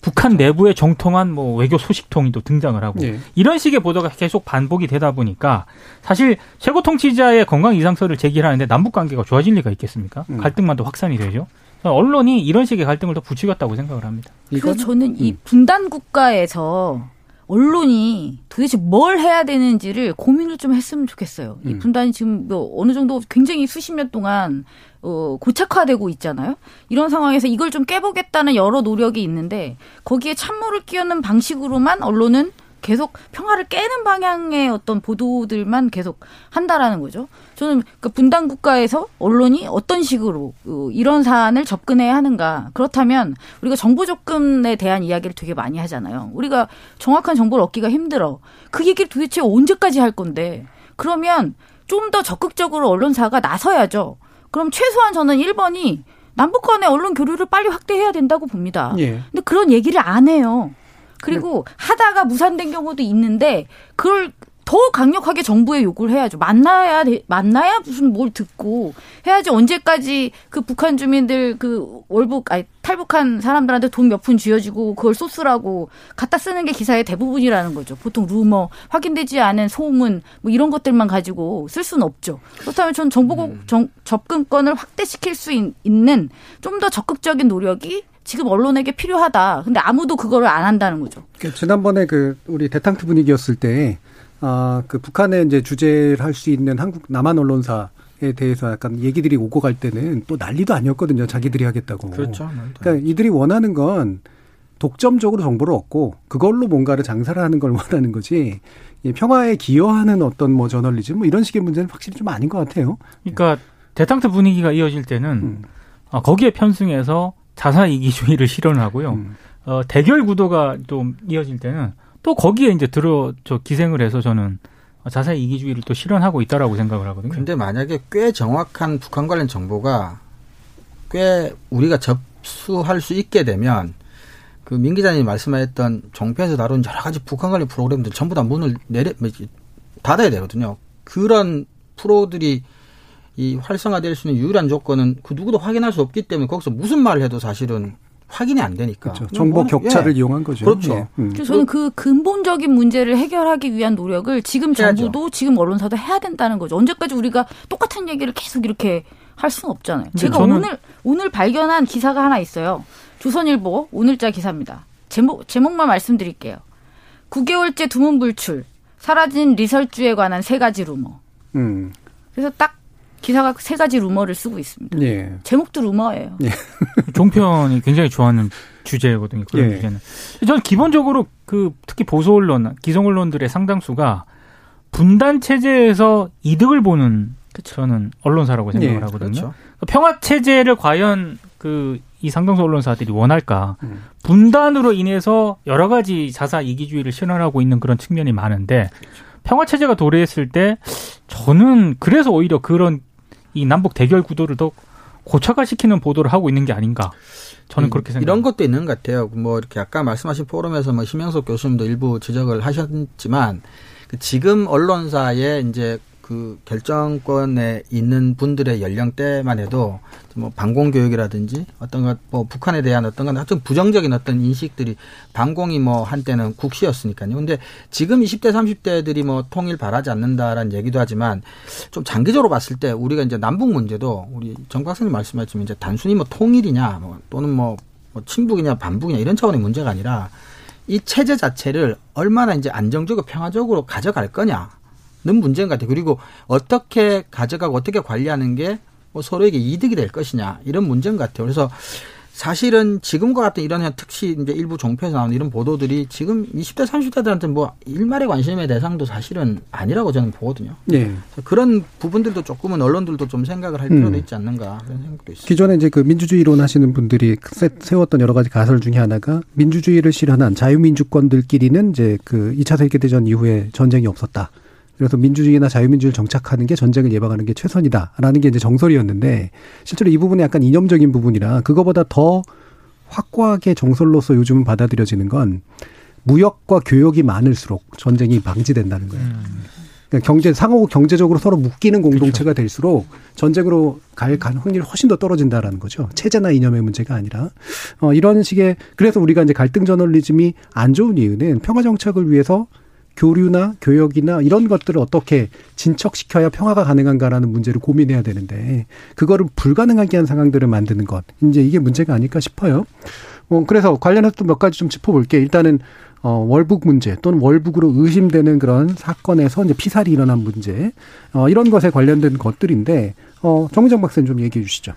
북한 내부에 정통한 뭐 외교 소식통이 또 등장을 하고 예. 이런 식의 보도가 계속 반복이 되다 보니까 사실 최고 통치자의 건강 이상설을 제기하는데 남북 관계가 좋아질 리가 있겠습니까? 음. 갈등만 더 확산이 되죠. 언론이 이런 식의 갈등을 더 부추겼다고 생각을 합니다. 그래서 저는 이 분단 국가에서 언론이 도대체 뭘 해야 되는지를 고민을 좀 했으면 좋겠어요. 이 음. 분단이 지금 뭐 어느 정도 굉장히 수십 년 동안 어, 고착화되고 있잖아요. 이런 상황에서 이걸 좀 깨보겠다는 여러 노력이 있는데 거기에 찬물을 끼얹는 방식으로만 언론은 계속 평화를 깨는 방향의 어떤 보도들만 계속 한다라는 거죠. 저는 그 분단 국가에서 언론이 어떤 식으로 어, 이런 사안을 접근해야 하는가. 그렇다면 우리가 정보 접근에 대한 이야기를 되게 많이 하잖아요. 우리가 정확한 정보를 얻기가 힘들어. 그 얘기를 도대체 언제까지 할 건데. 그러면 좀 더 적극적으로 언론사가 나서야죠. 그럼 최소한 저는 1번이 남북 간의 언론 교류를 빨리 확대해야 된다고 봅니다. 예. 근데 그런 얘기를 안 해요. 그리고 하다가 무산된 경우도 있는데 그걸 더 강력하게 정부에 요구를 해야죠. 만나야 돼- 만나야 무슨 뭘 듣고 해야지 언제까지 그 북한 주민들 그 월북 아니 탈북한 사람들한테 돈 몇 푼 쥐어지고 그걸 소스라고 갖다 쓰는 게 기사의 대부분이라는 거죠. 보통 루머, 확인되지 않은 소문 뭐 이런 것들만 가지고 쓸 수는 없죠. 그렇다면 전 정보국 정- 접근권을 확대시킬 수 있- 있는 좀 더 적극적인 노력이 지금 언론에게 필요하다. 근데 아무도 그거를 안 한다는 거죠. 그 지난번에 그 우리 대탕트 분위기였을 때, 아, 그 북한에 이제 주재를 할 수 있는 한국 남한 언론사 에 대해서 약간 얘기들이 오고 갈 때는 또 난리도 아니었거든요. 자기들이 하겠다고. 그렇죠. 그러니까 이들이 원하는 건 독점적으로 정보를 얻고 그걸로 뭔가를 장사를 하는 걸 원하는 거지. 이 평화에 기여하는 어떤 뭐 저널리즘 뭐 이런 식의 문제는 확실히 좀 아닌 것 같아요. 그러니까 대탕트 분위기가 이어질 때는 음. 어, 거기에 편승해서 자사 이기주의를 실현하고요. 음. 어, 대결 구도가 좀 이어질 때는 또 거기에 이제 들어 저 기생을 해서 저는 자사 이기주의를 또 실현하고 있다라고 생각을 하거든요. 근데 만약에 꽤 정확한 북한 관련 정보가 꽤 우리가 접수할 수 있게 되면 그 민 기자님이 말씀하셨던 종편에서 다룬 여러 가지 북한 관련 프로그램들 전부 다 문을 내려 뭐지, 닫아야 되거든요. 그런 프로들이 이 활성화될 수 있는 유일한 조건은 그 누구도 확인할 수 없기 때문에 거기서 무슨 말을 해도 사실은 확인이 안 되니까. 그렇죠. 정보 그건 격차를 예. 이용한 거죠. 그렇죠. 예. 음. 그래서 저는 그 근본적인 문제를 해결하기 위한 노력을 지금 해야죠. 정부도 지금 언론사도 해야 된다는 거죠. 언제까지 우리가 똑같은 얘기를 계속 이렇게 할 수는 없잖아요. 근데 제가 오늘 오늘 발견한 기사가 하나 있어요. 조선일보 오늘자 기사입니다. 제목 제목만 말씀드릴게요. 9개월째 두문 불출 사라진 리설주에 관한 세 가지 루머. 음. 그래서 딱 기사가 세 가지 루머를 쓰고 있습니다. 예. 제목도 루머예요. 종편이 굉장히 좋아하는 주제거든요. 그런 예. 주제는. 저는 기본적으로 그 특히 보수 언론, 기성 언론들의 상당수가 분단 체제에서 이득을 보는 저는 언론사라고 생각을 예, 하거든요. 그렇죠. 평화 체제를 과연 그 이 상당수 언론사들이 원할까? 음. 분단으로 인해서 여러 가지 자사 이기주의를 실현하고 있는 그런 측면이 많은데 평화 체제가 도래했을 때 저는 그래서 오히려 그런 이 남북 대결 구도를 더 고착화시키는 보도를 하고 있는 게 아닌가. 저는 그렇게 생각합니다. 이런 것도 있는 것 같아요. 뭐 이렇게 아까 말씀하신 포럼에서 뭐 심영석 교수님도 일부 지적을 하셨지만 그 지금 언론사의 이제 그 결정권에 있는 분들의 연령대만 해도 뭐 방공 교육이라든지 어떤 것뭐 북한에 대한 어떤 건 하여튼 부정적인 어떤 인식들이 방공이 뭐 한때는 국시였으니까요. 근데 지금 20대 30대들이 뭐 통일 바라지 않는다라는 얘기도 하지만 좀 장기적으로 봤을 때 우리가 이제 남북 문제도 우리 정 박사님 말씀하셨지만 이제 단순히 뭐 통일이냐 뭐 또는 뭐, 뭐 친북이냐 반북이냐 이런 차원의 문제가 아니라 이 체제 자체를 얼마나 이제 안정적으로 평화적으로 가져갈 거냐는 문제인 것 같아요. 그리고 어떻게 가져가고 어떻게 관리하는 게뭐 서로에게 이득이 될 것이냐 이런 문제인 것 같아요. 그래서 사실은 지금과 같은 이런 특히 이제 일부 종편에서 나오는 이런 보도들이 지금 20대 30대들한테 뭐 일말의 관심의 대상도 사실은 아니라고 저는 보거든요. 네. 그런 부분들도 조금은 언론들도 좀 생각을 할 필요도 음. 있지 않는가 그런 생각도 있습니다. 기존에 이제 그 민주주의론 하시는 분들이 세웠던 여러 가지 가설 중에 하나가 민주주의를 실현한 자유민주권들끼리는 이제 그 2차 세계대전 이후에 전쟁이 없었다. 그래서 민주주의나 자유민주를 정착하는 게 전쟁을 예방하는 게 최선이다라는 게 이제 정설이었는데 실제로 이 부분이 약간 이념적인 부분이라 그거보다 더 확고하게 정설로서 요즘은 받아들여지는 건 무역과 교역이 많을수록 전쟁이 방지된다는 거예요. 음. 그러니까 경제 상호 경제적으로 서로 묶이는 공동체가 그렇죠. 될수록 전쟁으로 갈 확률이 훨씬 더 떨어진다라는 거죠. 체제나 이념의 문제가 아니라 어 이런 식의 그래서 우리가 이제 갈등 저널리즘이 안 좋은 이유는 평화 정착을 위해서 교류나 교역이나 이런 것들을 어떻게 진척시켜야 평화가 가능한가라는 문제를 고민해야 되는데 그거를 불가능하게 한 상황들을 만드는 것 이제 이게 문제가 아닐까 싶어요. 어, 그래서 관련해서 또 몇 가지 좀 짚어볼게요. 일단은 어, 월북 문제 또는 월북으로 의심되는 그런 사건에서 이제 피살이 일어난 문제 어, 이런 것에 관련된 것들인데 어, 정의정 박사님 좀 얘기해 주시죠.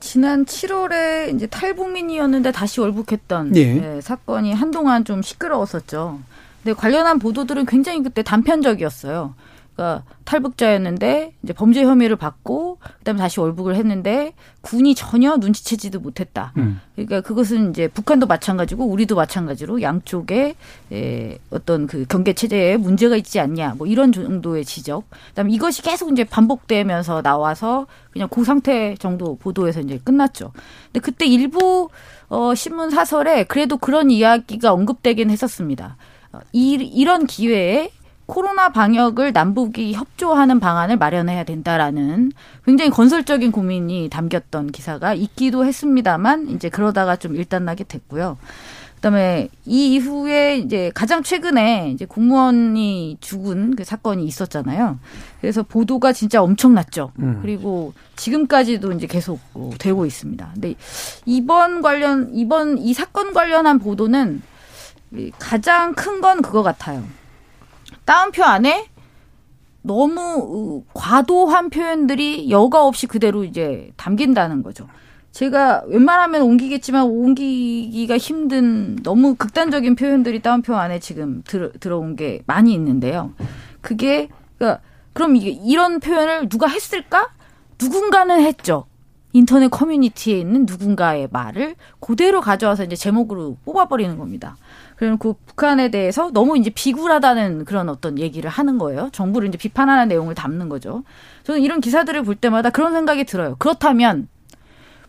지난 7월에 이제 탈북민이었는데 다시 월북했던 예. 네, 사건이 한동안 좀 시끄러웠었죠. 근데 관련한 보도들은 굉장히 그때 단편적이었어요. 그러니까 탈북자였는데 이제 범죄 혐의를 받고 그다음에 다시 월북을 했는데 군이 전혀 눈치채지도 못했다. 음. 그러니까 그것은 이제 북한도 마찬가지고 우리도 마찬가지로 양쪽에 에 어떤 그 경계 체제에 문제가 있지 않냐. 뭐 이런 정도의 지적. 그다음에 이것이 계속 이제 반복되면서 나와서 그냥 그 상태 정도 보도에서 이제 끝났죠. 근데 그때 일부 어 신문 사설에 그래도 그런 이야기가 언급되긴 했었습니다. 이, 이런 기회에 코로나 방역을 남북이 협조하는 방안을 마련해야 된다라는 굉장히 건설적인 고민이 담겼던 기사가 있기도 했습니다만 이제 그러다가 좀 일단나게 됐고요. 그다음에 이 이후에 이제 가장 최근에 이제 공무원이 죽은 그 사건이 있었잖아요. 그래서 보도가 진짜 엄청났죠. 음. 그리고 지금까지도 이제 계속 되고 있습니다. 근데 이번 관련 이번 이 사건 관련한 보도는 가장 큰 건 그거 같아요. 따옴표 안에 너무 과도한 표현들이 여과 없이 그대로 이제 담긴다는 거죠. 제가 웬만하면 옮기겠지만 옮기기가 힘든 너무 극단적인 표현들이 따옴표 안에 지금 들, 들어온 게 많이 있는데요. 그게 그러니까 그럼 이게 이런 표현을 누가 했을까? 누군가는 했죠. 인터넷 커뮤니티에 있는 누군가의 말을 그대로 가져와서 이제 제목으로 뽑아버리는 겁니다. 그리고 북한에 대해서 너무 이제 비굴하다는 그런 어떤 얘기를 하는 거예요. 정부를 이제 비판하는 내용을 담는 거죠. 저는 이런 기사들을 볼 때마다 그런 생각이 들어요. 그렇다면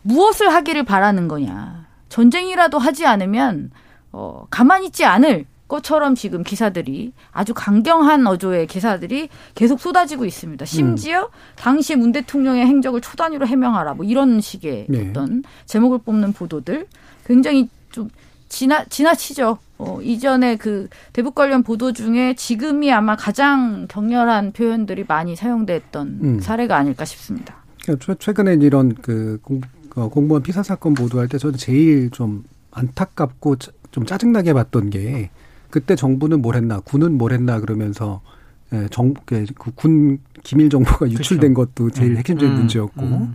무엇을 하기를 바라는 거냐. 전쟁이라도 하지 않으면 어 가만히 있지 않을 것처럼 지금 기사들이 아주 강경한 어조의 기사들이 계속 쏟아지고 있습니다. 심지어 음. 당시 문 대통령의 행적을 초단위로 해명하라 뭐 이런 식의 네. 어떤 제목을 뽑는 보도들 굉장히 좀 지나 지나치죠. 어, 이전에 그 대북 관련 보도 중에 지금이 아마 가장 격렬한 표현들이 많이 사용됐던 음. 사례가 아닐까 싶습니다. 그러니까 최근에 이런 그 공, 어, 공무원 피사 사건 보도할 때 저는 제일 좀 안타깝고 좀 짜증나게 봤던 게 그때 정부는 뭘 했나, 군은 뭘 했나 그러면서 예, 정, 그군 기밀 정보가 유출된 그렇죠. 것도 제일 음. 핵심적인 음. 문제였고 음.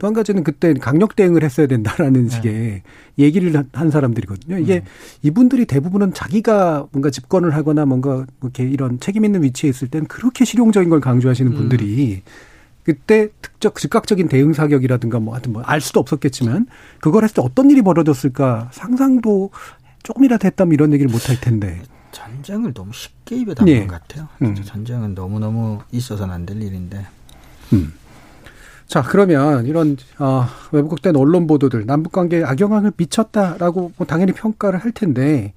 또 한 가지는 그때 강력 대응을 했어야 된다라는 네. 식의 얘기를 한 사람들이거든요. 이게 음. 이분들이 대부분은 자기가 뭔가 집권을 하거나 뭔가 이렇게 이런 책임 있는 위치에 있을 땐 그렇게 실용적인 걸 강조하시는 음. 분들이 그때 특적 즉각적인 대응 사격이라든가 뭐 하여튼 뭐 알 수도 없었겠지만 그걸 했을 때 어떤 일이 벌어졌을까 상상도 조금이라도 했다면 이런 얘기를 못 할 텐데. 전쟁을 너무 쉽게 입에 담은 네. 것 같아요. 음. 전쟁은 너무너무 있어서는 안 될 일인데. 음. 자, 그러면 이런 어, 외국된 언론 보도들 남북 관계에 악영향을 미쳤다라고 뭐 당연히 평가를 할 텐데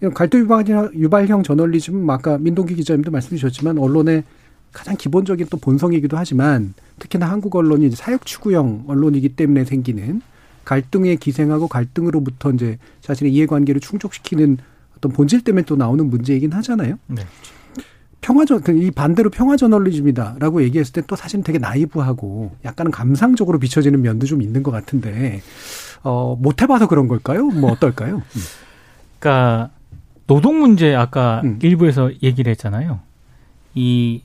이런 갈등 유발, 유발형 저널리즘 아까 민동기 기자님도 말씀 주셨지만 언론의 가장 기본적인 또 본성이기도 하지만 특히나 한국 언론이 사역 추구형 언론이기 때문에 생기는 갈등에 기생하고 갈등으로부터 이제 자신의 이해관계를 충족시키는 어떤 본질 때문에 또 나오는 문제이긴 하잖아요. 네. 평화전 그이 반대로 평화 저널리즘이다라고 얘기했을 때 또 사실은 되게 나이브하고 약간은 감상적으로 비춰지는 면도 좀 있는 것 같은데 어, 못 해봐서 그런 걸까요? 뭐 어떨까요? 음. 그러니까 노동 문제 아까 음. 일부에서 얘기를 했잖아요. 이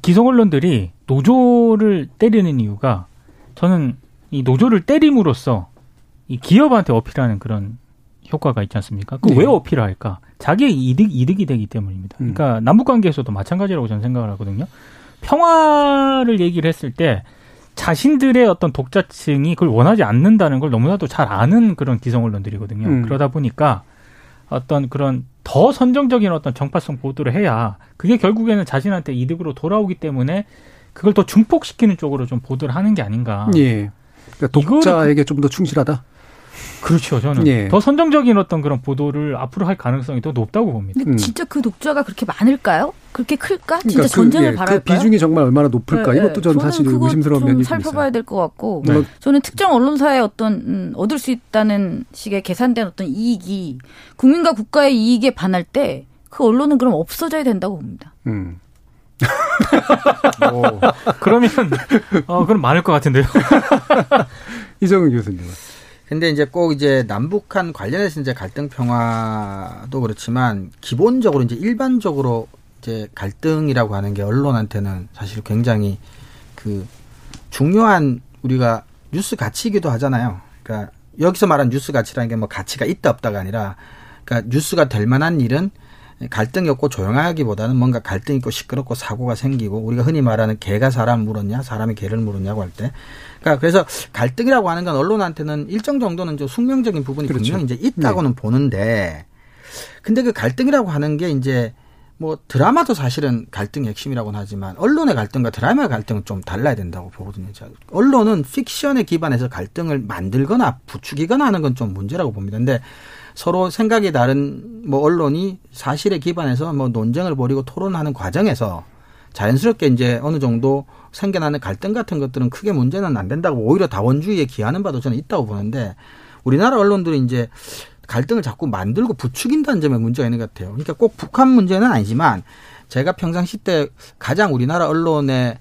기성 언론들이 노조를 때리는 이유가 저는 이 노조를 때림으로써 이 기업한테 어필하는 그런 효과가 있지 않습니까? 그 네. 왜 어필할까? 자기의 이득 이득이 되기 때문입니다. 음. 그러니까 남북 관계에서도 마찬가지라고 저는 생각을 하거든요. 평화를 얘기를 했을 때 자신들의 어떤 독자층이 그걸 원하지 않는다는 걸 너무나도 잘 아는 그런 기성 언론들이거든요. 음. 그러다 보니까 어떤 그런 더 선정적인 어떤 정파성 보도를 해야 그게 결국에는 자신한테 이득으로 돌아오기 때문에 그걸 더 증폭시키는 쪽으로 좀 보도를 하는 게 아닌가. 예. 그러니까 독자에게 좀 더 충실하다. 그렇죠. 저는 예. 더 선정적인 어떤 그런 보도를 앞으로 할 가능성이 더 높다고 봅니다. 근데 음. 진짜 그 독자가 그렇게 많을까요? 그렇게 클까? 진짜 그러니까 전쟁을 그, 예, 바랄까요? 그 비중이 정말 얼마나 높을까? 네, 이것도 네. 저는 사실 의심스러운 좀 면이 좀 살펴봐야. 될 것 같고 네. 저는 특정 언론사의 어떤 음, 얻을 수 있다는 식의 계산된 어떤 이익이 국민과 국가의 이익에 반할 때 그 언론은 그럼 없어져야 된다고 봅니다. 음. 오, 그러면 어 그럼 많을 것 같은데요. 이정은 교수님. 근데 이제 꼭 이제 남북한 관련해서 이제 갈등 평화도 그렇지만 기본적으로 이제 일반적으로 이제 갈등이라고 하는 게 언론한테는 사실 굉장히 그 중요한 우리가 뉴스 가치이기도 하잖아요. 그러니까 여기서 말하는 뉴스 가치라는 게 뭐 가치가 있다 없다가 아니라 그러니까 뉴스가 될 만한 일은 갈등이 없고 조용하기보다는 뭔가 갈등 있고 시끄럽고 사고가 생기고 우리가 흔히 말하는 개가 사람 물었냐 사람이 개를 물었냐고 할 때 그러니까 그래서 갈등이라고 하는 건 언론한테는 일정 정도는 좀 숙명적인 부분이 그렇죠. 분명히 이제 있다고는 보는데 근데 그 갈등이라고 하는 게 이제 뭐 드라마도 사실은 갈등의 핵심이라고는 하지만 언론의 갈등과 드라마의 갈등은 좀 달라야 된다고 보거든요. 자, 언론은 픽션에 기반해서 갈등을 만들거나 부추기거나 하는 건 좀 문제라고 봅니다. 근데 서로 생각이 다른 뭐 언론이 사실에 기반해서 뭐 논쟁을 벌이고 토론하는 과정에서 자연스럽게 이제 어느 정도 생겨나는 갈등 같은 것들은 크게 문제는 안 된다고 오히려 다원주의에 기하는 바도 저는 있다고 보는데 우리나라 언론들이 이제 갈등을 자꾸 만들고 부추긴다는 점에 문제가 있는 것 같아요. 그러니까 꼭 북한 문제는 아니지만 제가 평상시 때 가장 우리나라 언론에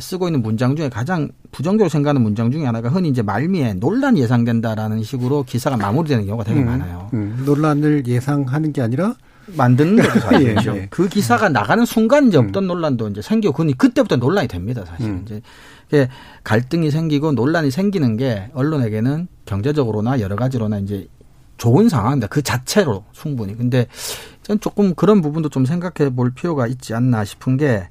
쓰고 있는 문장 중에 가장 부정적으로 생각하는 문장 중에 하나가 흔히 이제 말미에 논란이 예상된다라는 식으로 기사가 마무리되는 경우가 되게 음, 많아요. 음, 논란을 예상하는 게 아니라 만드는 거죠, 사실이죠. 예, 예. 그 기사가 나가는 순간 이제 없던 논란도 이제 생기고, 그 그때부터 논란이 됩니다, 사실. 음. 이제 갈등이 생기고 논란이 생기는 게 언론에게는 경제적으로나 여러 가지로나 이제 좋은 상황입니다. 그 자체로 충분히. 근데 전 조금 그런 부분도 좀 생각해 볼 필요가 있지 않나 싶은 게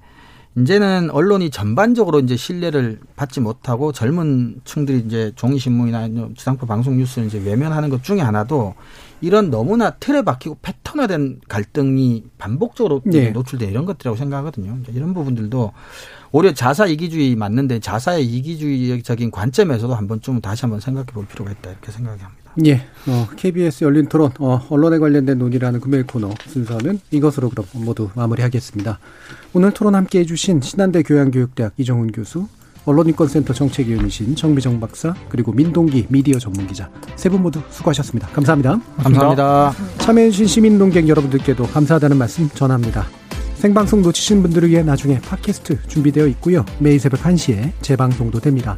이제는 언론이 전반적으로 이제 신뢰를 받지 못하고 젊은 층들이 이제 종이신문이나 지상파 방송 뉴스를 이제 외면하는 것 중에 하나도 이런 너무나 틀에 박히고 패턴화된 갈등이 반복적으로 네. 노출돼 이런 것들이라고 생각하거든요. 이런 부분들도 오히려 자사 이기주의 맞는데 자사의 이기주의적인 관점에서도 한번 좀 다시 한번 생각해 볼 필요가 있다 이렇게 생각이 합니다. 예, 어, KBS 열린 토론, 어, 언론에 관련된 논의라는 금요일 코너 순서는 이것으로 그럼 모두 마무리하겠습니다. 오늘 토론 함께 해주신 신한대 교양교육대학 이정훈 교수, 언론인권센터 정책위원이신 정비정 박사, 그리고 민동기 미디어 전문기자 세 분 모두 수고하셨습니다. 감사합니다. 감사합니다. 참여해주신 시민농객 여러분들께도 감사하다는 말씀 전합니다. 생방송 놓치신 분들을 위해 나중에 팟캐스트 준비되어 있고요. 매일 새벽 1시에 재방송도 됩니다.